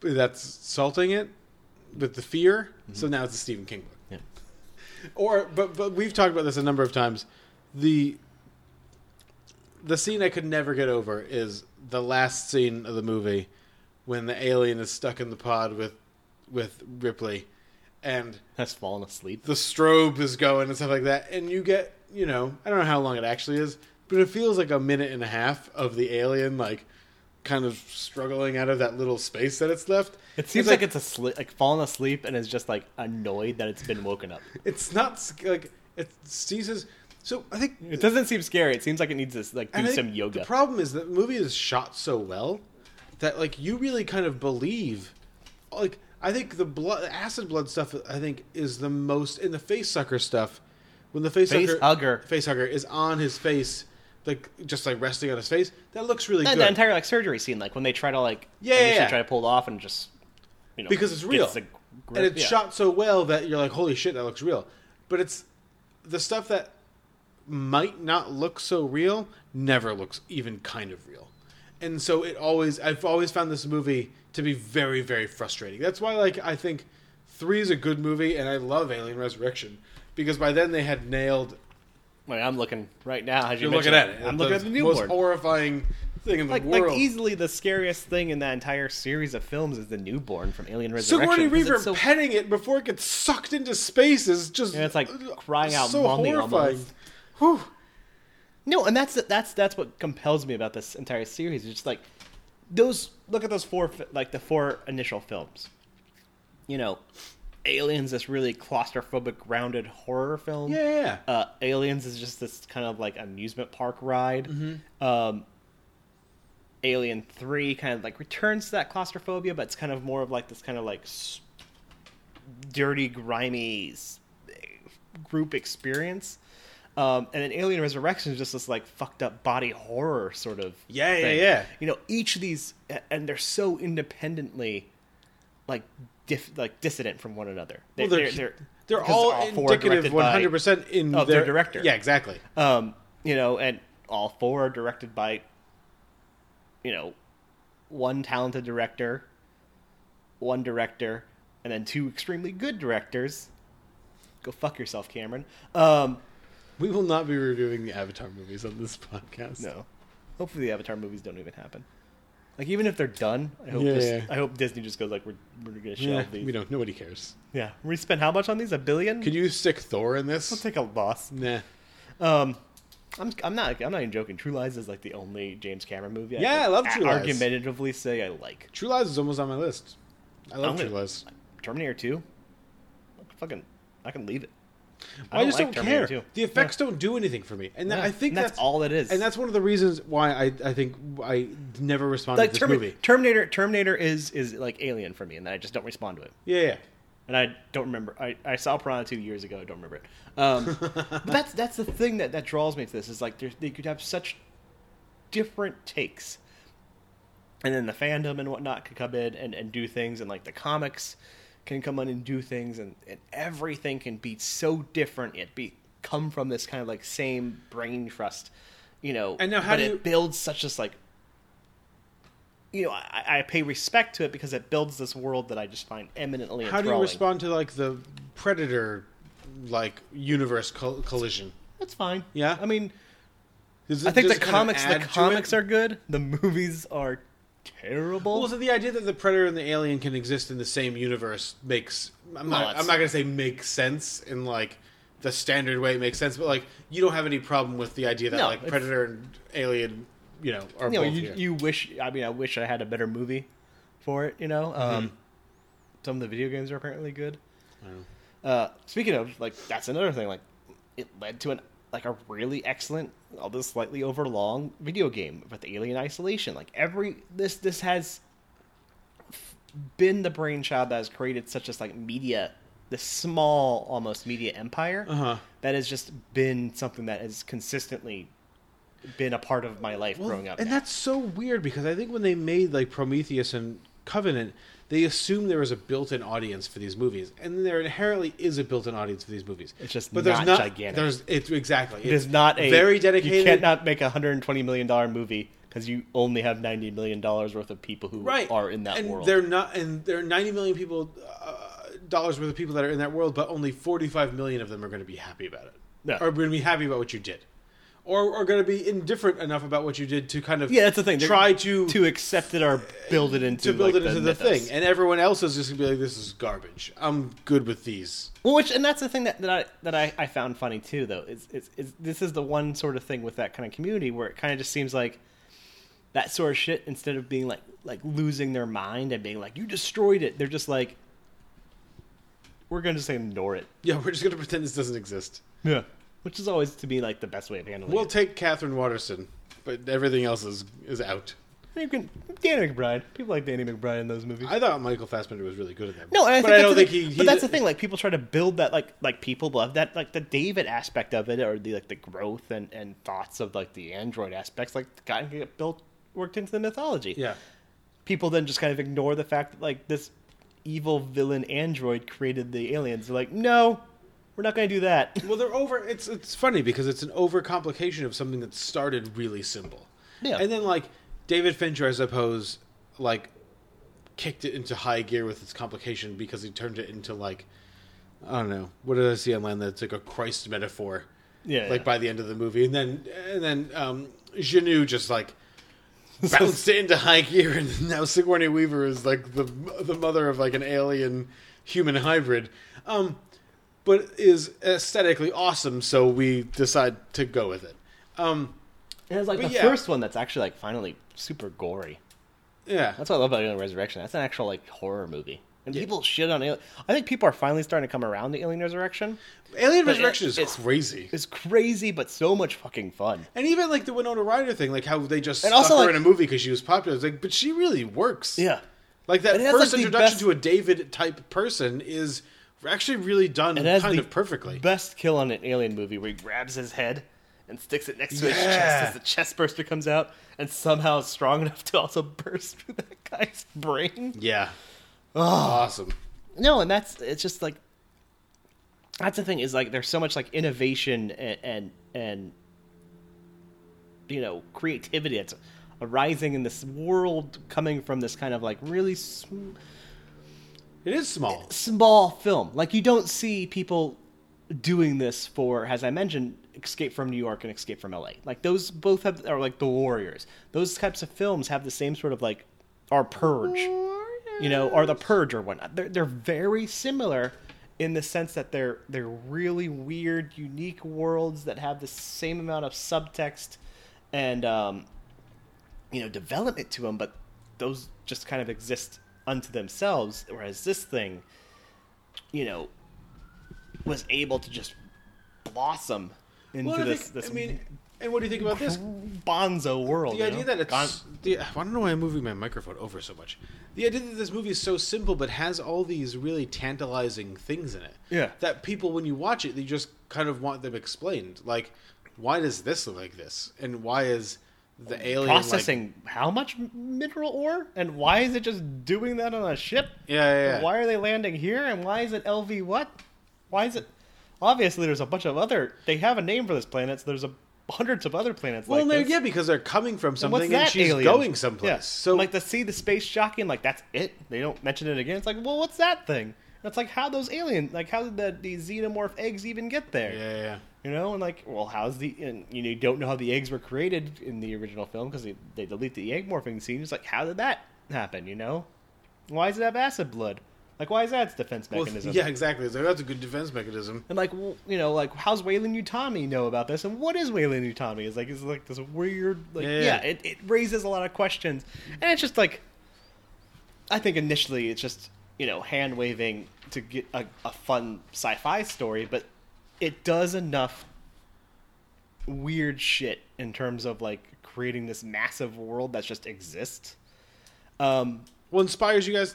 That's salting it with the fear. Mm-hmm. So now it's a Stephen King book. Yeah. Or but but we've talked about this a number of times. The the scene I could never get over is the last scene of the movie when the alien is stuck in the pod with with Ripley and Has fallen asleep. the strobe is going and stuff like that, and you get, you know, I don't know how long it actually is, but it feels like a minute and a half of the alien like kind of struggling out of that little space that it's left. It seems like, it's asleep, like fallen asleep, and is just like annoyed that it's been woken up. it's not like it ceases. So I think It doesn't seem scary. It seems like it needs to like do some yoga. The problem is that the movie is shot so well that like you really kind of believe like I think the blood acid blood stuff I think is the most in the face sucker stuff when the face, Face sucker hugger. face hugger is on his face like just like resting on his face that looks really that, good the entire like surgery scene, like when they try to like Yeah, yeah, yeah. try to pull it off and just you know because it's real grip- and it's yeah. shot so well that you're like holy shit that looks real but it's the stuff that might not look so real never looks even kind of real and so it always i've always found this movie to be very very frustrating that's why like i think three is a good movie and i love alien resurrection because by then they had nailed Wait, I'm looking right now. As you you're looking at it I'm looking at the newborn. most horrifying thing in the like, world like easily the scariest thing in that entire series of films is the newborn from Alien Resurrection. Sigourney Resurrection. 'cause Weaver it's so- petting it before it gets sucked into space is just Yeah, it's like uh, crying out so horrifying. No, and that's that's that's what compels me about this entire series. It's just like those. Look at those four, like the four initial films. You know, Aliens, this really claustrophobic, grounded horror film. Yeah, yeah, yeah. Uh, Aliens is just this kind of like amusement park ride. Mm-hmm. Um, Alien Three kind of like returns to that claustrophobia, but it's kind of more of like this kind of like s- dirty, grimy s- group experience. Um, and then Alien Resurrection is just this like fucked up body horror sort of. Yeah, yeah, yeah. You know, each of these, and they're so independently, like, diff, like dissident from one another. Well, they're- they're, they're because all four indicative 100% in of their- their director. Yeah, exactly. Um, you know, and all four are directed by, you know, one talented director, one director, and then two extremely good directors. Go fuck yourself, Cameron. Um, we will not be reviewing the Avatar movies on this podcast. No. Hopefully, the Avatar movies don't even happen. Like, even if they're done, I hope Yeah, just, yeah. I hope Disney just goes like, we're we're gonna shelve Yeah, these. we don't. Nobody cares. Yeah, we spent how much on these? A billion? Could you stick Thor in this? I'll take a loss. Nah. Um, I'm I'm not I'm not even joking. True Lies is like the only James Cameron movie. Yeah, can I love True Lies. Argumentatively say I like. True Lies is almost on my list. I love I'm True gonna- Lies. Terminator Two. Fucking, I can leave it. I, just like don't Terminator care. 2. The effects don't do anything for me, and that- Yeah, I think and that's all it is. And that's one of the reasons why I I think I never responded Like to this Termi- movie. Terminator, Terminator is is like Alien for me, and I just don't respond to it. Yeah, yeah. And I don't remember. I, I saw Piranha two years ago. I don't remember it. Um, but that's that's the thing that, that draws me to this is like there's, they could have such different takes, and then the fandom and whatnot could come in and, and do things, and like the comics can come in and do things, and, and everything can be so different. It be come from this kind of like same brain trust, you know. And now how but do it you- builds such this like you know, I, I pay respect to it because it builds this world that I just find eminently How do you respond to like the Predator like universe col- collision? That's fine. Yeah? I mean, I think the just kind of comics the it? comics are good. The movies are terrible. Well, so the idea that the predator and the alien can exist in the same universe makes I'm not it's- I'm not gonna say makes sense in like the standard way it makes sense, but like you don't have any problem with the idea that No, like predator and alien, you know, are you know, both you, here. you wish. I mean, I wish I had a better movie for it. You know, um, Mhm. some of the video games are apparently good. Uh, speaking of, like, that's another thing. Like, it led to an like a really excellent, although slightly overlong, video game with Alien Isolation. Like every this this has been the brainchild that has created such a like media, this small almost media empire Uh-huh. that has just been something that has consistently been a part of my life Well, growing up. And that's so weird because I think when they made like Prometheus and Covenant, they assume there is a built-in audience for these movies, and there inherently is a built-in audience for these movies. It's just but there's not not gigantic. There's it's exactly It it's is not a very dedicated. You cannot make a hundred and twenty million dollar movie because you only have ninety million dollars worth of people who right are in that and world. They're not, and there are 90 million people uh, dollars worth of people that are in that world, but only 45 million of them are going to be happy about it, or going to be happy about what you did, or are going to be indifferent enough about what you did to kind of Yeah, that's the thing. Try to to accept it or build it into to build like, it into the mythos. thing, and everyone else is just going to be like, "This is garbage. I'm good with these." Well, which and that's the thing that, that I that I, I found funny too, though. Is, is is this is the one sort of thing with that kind of community where it kind of just seems like that sort of shit instead of being like like losing their mind and being like you destroyed it, they're just like we're gonna just ignore it. Yeah, we're just going to pretend this doesn't exist. Yeah, which is always to be like the best way of handling it. We'll it. take Katherine Waterston, but everything else is is out. You can Danny McBride. People like Danny McBride in those movies. I thought Michael Fassbender was really good at that. No, and I but think I don't the think thing- he. But that's the thing. Like people try to build that, like like people love that, like the David aspect of it, or the like the growth and and thoughts of like the android aspects, like got to get built worked into the mythology. Yeah. People then just kind of ignore the fact that like this evil villain android created the aliens. They're like, no, we're not going to do that. Well, they're over. It's it's funny because it's an overcomplication of something that started really simple. Yeah. And then like David Fincher, I suppose, like kicked it into high gear with its complication because he turned it into like I don't know what did I see online that's like a Christ metaphor. Yeah, Like yeah. by the end of the movie, and then and then um, Jeunet just like bounced it into high gear, and now Sigourney Weaver is like the the mother of like an alien human hybrid. Um, but is aesthetically awesome, so we decide to go with it. Um, And it's like the yeah. first one that's actually like finally super gory. Yeah. That's what I love about Alien Resurrection. That's an actual like horror movie. And people shit on Alien. I think people are finally starting to come around to Alien Resurrection. Alien But Resurrection it- is it's- crazy. It's crazy, but so much fucking fun. And even like the Winona Ryder thing, like how they just And stuck also, her like- in a movie because she was popular. It's like, but she really works. Yeah. Like that first like, introduction best- to a David type person is actually really done kind of perfectly. Best kill on an Alien movie where he grabs his head and sticks it next to his chest as the chest burster comes out, and somehow is strong enough to also burst through that guy's brain. Yeah. Oh. Awesome. No, and that's it's just like that's the thing is like there's so much like innovation and and, and you know creativity that's arising in this world coming from this kind of like really sm- it is small. Small film. Like you don't see people doing this for as i mentioned escape from new york and escape from la like those both have are like the warriors. Those types of films have the same sort of like our purge. You know or the purge or whatnot. They're, they're very similar in the sense that they're they're really weird unique worlds that have the same amount of subtext and um, you know development to them but those just kind of exist unto themselves whereas this thing you know was able to just blossom into Well, this think- this I mean, and what do you think about this? bonzo world The idea know? that it's. The, I don't know why I'm moving my microphone over so much. The idea that this movie is so simple but has all these really tantalizing things in it. Yeah. That people, when you watch it, they just kind of want them explained. Like, why does this look like this? And why is the alien. like- processing how much mineral ore and why is it just doing that on a ship Yeah, yeah, yeah. Why are they landing here and why is it lv what why is it obviously there's a bunch of other they have a name for this planet so there's a hundreds of other planets well, like this. yeah, because they're coming from And something what's and, she's alien? going someplace. Yeah. So, like to see the space jockey and like that's it they don't mention it again it's like well what's that thing It's like how those alien like how did the, the xenomorph eggs even get there yeah, yeah. You know, and like, well, how's the and you know you don't know how the eggs were created in the original film because they, they delete the egg morphing scene. It's like, how did that happen? You know, why does it have acid blood? Like, why is that its defense Well, mechanism? yeah, exactly. So that's a good defense mechanism. And like, well, you know, like, how's Weyland Yutani know about this? And what is Weyland Yutani? It's like, it's like this weird, like, Yeah, yeah, yeah. it, it raises a lot of questions, and it's just like, I think initially it's just you know hand waving to get a, a fun sci-fi story, but it does enough weird shit in terms of like creating this massive world that just exists. Um, What inspires you guys?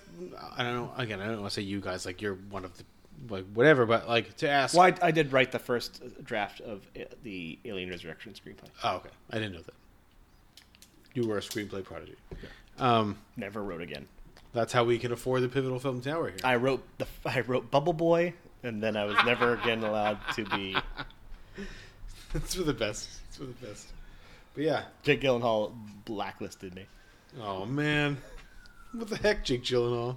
I don't know. Again, I don't want to say you guys like you're one of the like whatever, but like to ask. well, I, I did write the first draft of uh, the Alien Resurrection screenplay. Oh, okay. I didn't know that. You were a screenplay prodigy. Um, Never wrote again. that's how we can afford the Pivotal Film Tower here. I wrote the I wrote Bubble Boy, and then I was never again allowed to be. it's for the best. It's for the best. But yeah. Jake Gyllenhaal blacklisted me. Oh man, what the heck, Jake Gyllenhaal?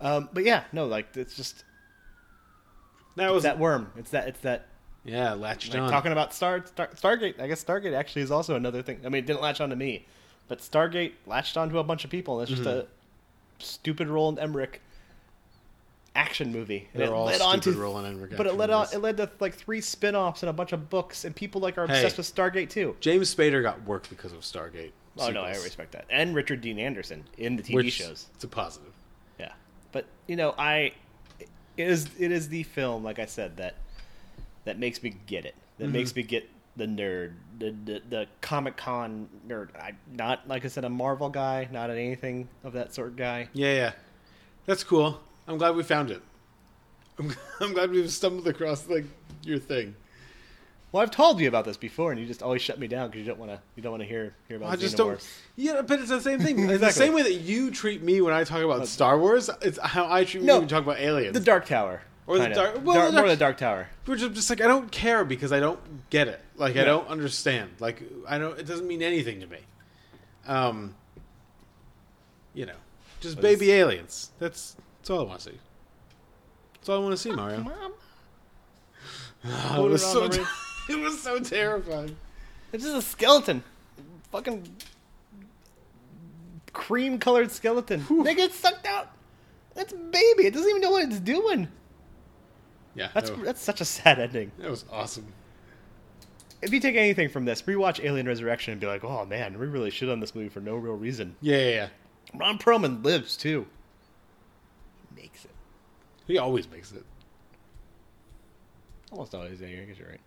Um, but yeah, no, like it's just that was that worm. It's that it's that. Yeah, latched like, on. Talking about Star, Star Stargate, I guess Stargate actually is also another thing. I mean, it didn't latch on to me, but Stargate latched onto a bunch of people. And it's just Mhm. a stupid Roland Emmerich action movie. And They're it all led stupid on to, Roland Emmerich But it led on. It led to like three spin-offs and a bunch of books, and people like are Hey. obsessed with Stargate too. James Spader got work because of Stargate. Oh no, I respect that. And Richard Dean Anderson in the TV Which- shows. It's a positive. Yeah, but you know, I it is it is the film, like I said, that that makes me get it. That Mhm. makes me get the nerd, the the, the Comic Con nerd. I not like I said, a Marvel guy, not an anything of that sort guy. Yeah, yeah, that's cool. I'm glad we found it. I'm, I'm glad we've stumbled across like your thing. Well, I've told you about this before, and you just always shut me down because you don't want to. You don't want to hear hear about. I just don't. Yeah, but it's the same thing. It's the same way that you treat me when I talk about Star Wars. It's how I treat you when we talk about aliens. The Dark Tower, or the dark. Well, Dark- the more dark, the Dark Tower. Which is just like I don't care because I don't get it. Like I don't understand. Like I don't. It doesn't mean anything to me. Um. You know, just baby aliens. That's that's all I want to see. That's all I want to see, Mario. Oh, it was so. it was so terrifying. It's just a skeleton, fucking cream colored skeleton. They get sucked out. That's a baby. It doesn't even know what it's doing. Yeah, That's was, that's such a sad ending. that was awesome. If you take anything from this, rewatch Alien Resurrection and be like, "Oh man, we really shit on this movie for no real reason." Yeah, yeah, yeah. Ron Perlman lives too. He always makes it. Almost always. Yeah, I guess you're right.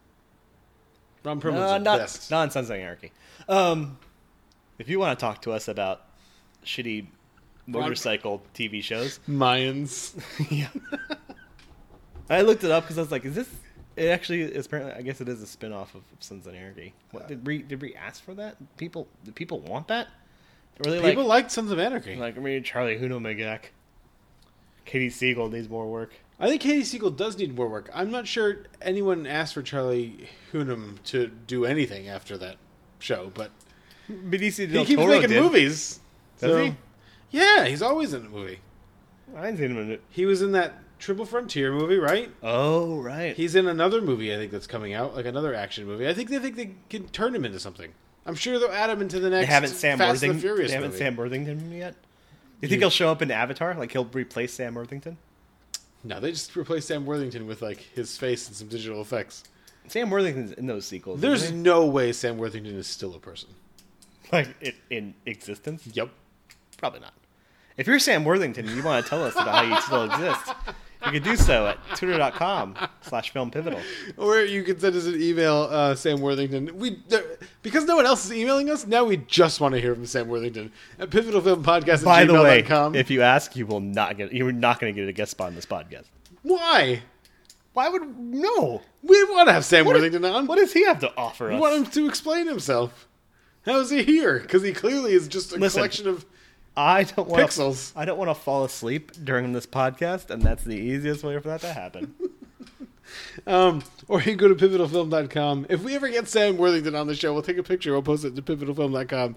Ron Perlman's Uh, the not best. not in Sons of Anarchy. Um, if you want to talk to us about shitty Ron- motorcycle TV shows, Mayans. yeah. I looked it up because I was like, "Is this?" It actually is apparently. I guess it is a spin-off of Sons of Anarchy. What did we did we ask for that? People did people want that? They People like like Sons of Anarchy. like I mean Charlie Hunnam Megak. Katey Sagal needs more work. I think Katey Sagal does need more work. I'm not sure anyone asked for Charlie Hunnam to do anything after that show, but Benicio he keeps Toro making did. movies. Does So- he? Yeah, he's always in a movie. I didn't see him in it. He was in that Triple Frontier movie, right? Oh right. He's in another movie I think that's coming out, like another action movie. I think they think they can turn him into something. I'm sure they'll add him into the next. They haven't Sam Fast and Worthington. the Furious They haven't movie. Sam Worthington yet. You think he'll show up in Avatar? Like he'll replace Sam Worthington? No, they just replaced Sam Worthington with like his face and some digital effects. Sam Worthington's in those sequels. There's isn't no way Sam Worthington is still a person. he? like in, in existence. Yep. Probably not. If you're Sam Worthington and you want to tell us about how you still exist, you could do so at twitter.com slash film pivotal. Or you could send us an email, uh, Sam Worthington. We there, because no one else is emailing us. Now we just want to hear from Sam Worthington at pivotalfilmpodcast By at the way, if you ask, you will not get you're not going to get a guest spot on this podcast. Why? Why would no? We want to have Sam What Worthington on. What does he have to offer We want him to explain himself. How is he here? Because he clearly is just a Listen. collection of. I don't want Pixels. I don't want to fall asleep during this podcast, and that's the easiest way for that to happen. Um, or you can go to pivotalfilm.com. If we ever get Sam Worthington on the show, we'll take a picture. We'll post it to pivotalfilm.com.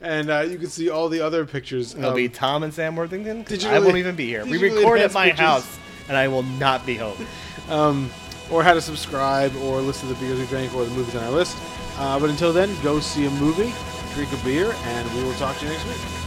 And uh, you can see all the other pictures. It'll um, be Tom and Sam Worthington. Digitally- I won't even be here. We record at my pictures. house, and I will not be home. Um, or how to subscribe, or listen to the beers we drank, or the movies on our list. Uh, but until then, go see a movie, drink a beer, and we will talk to you next week.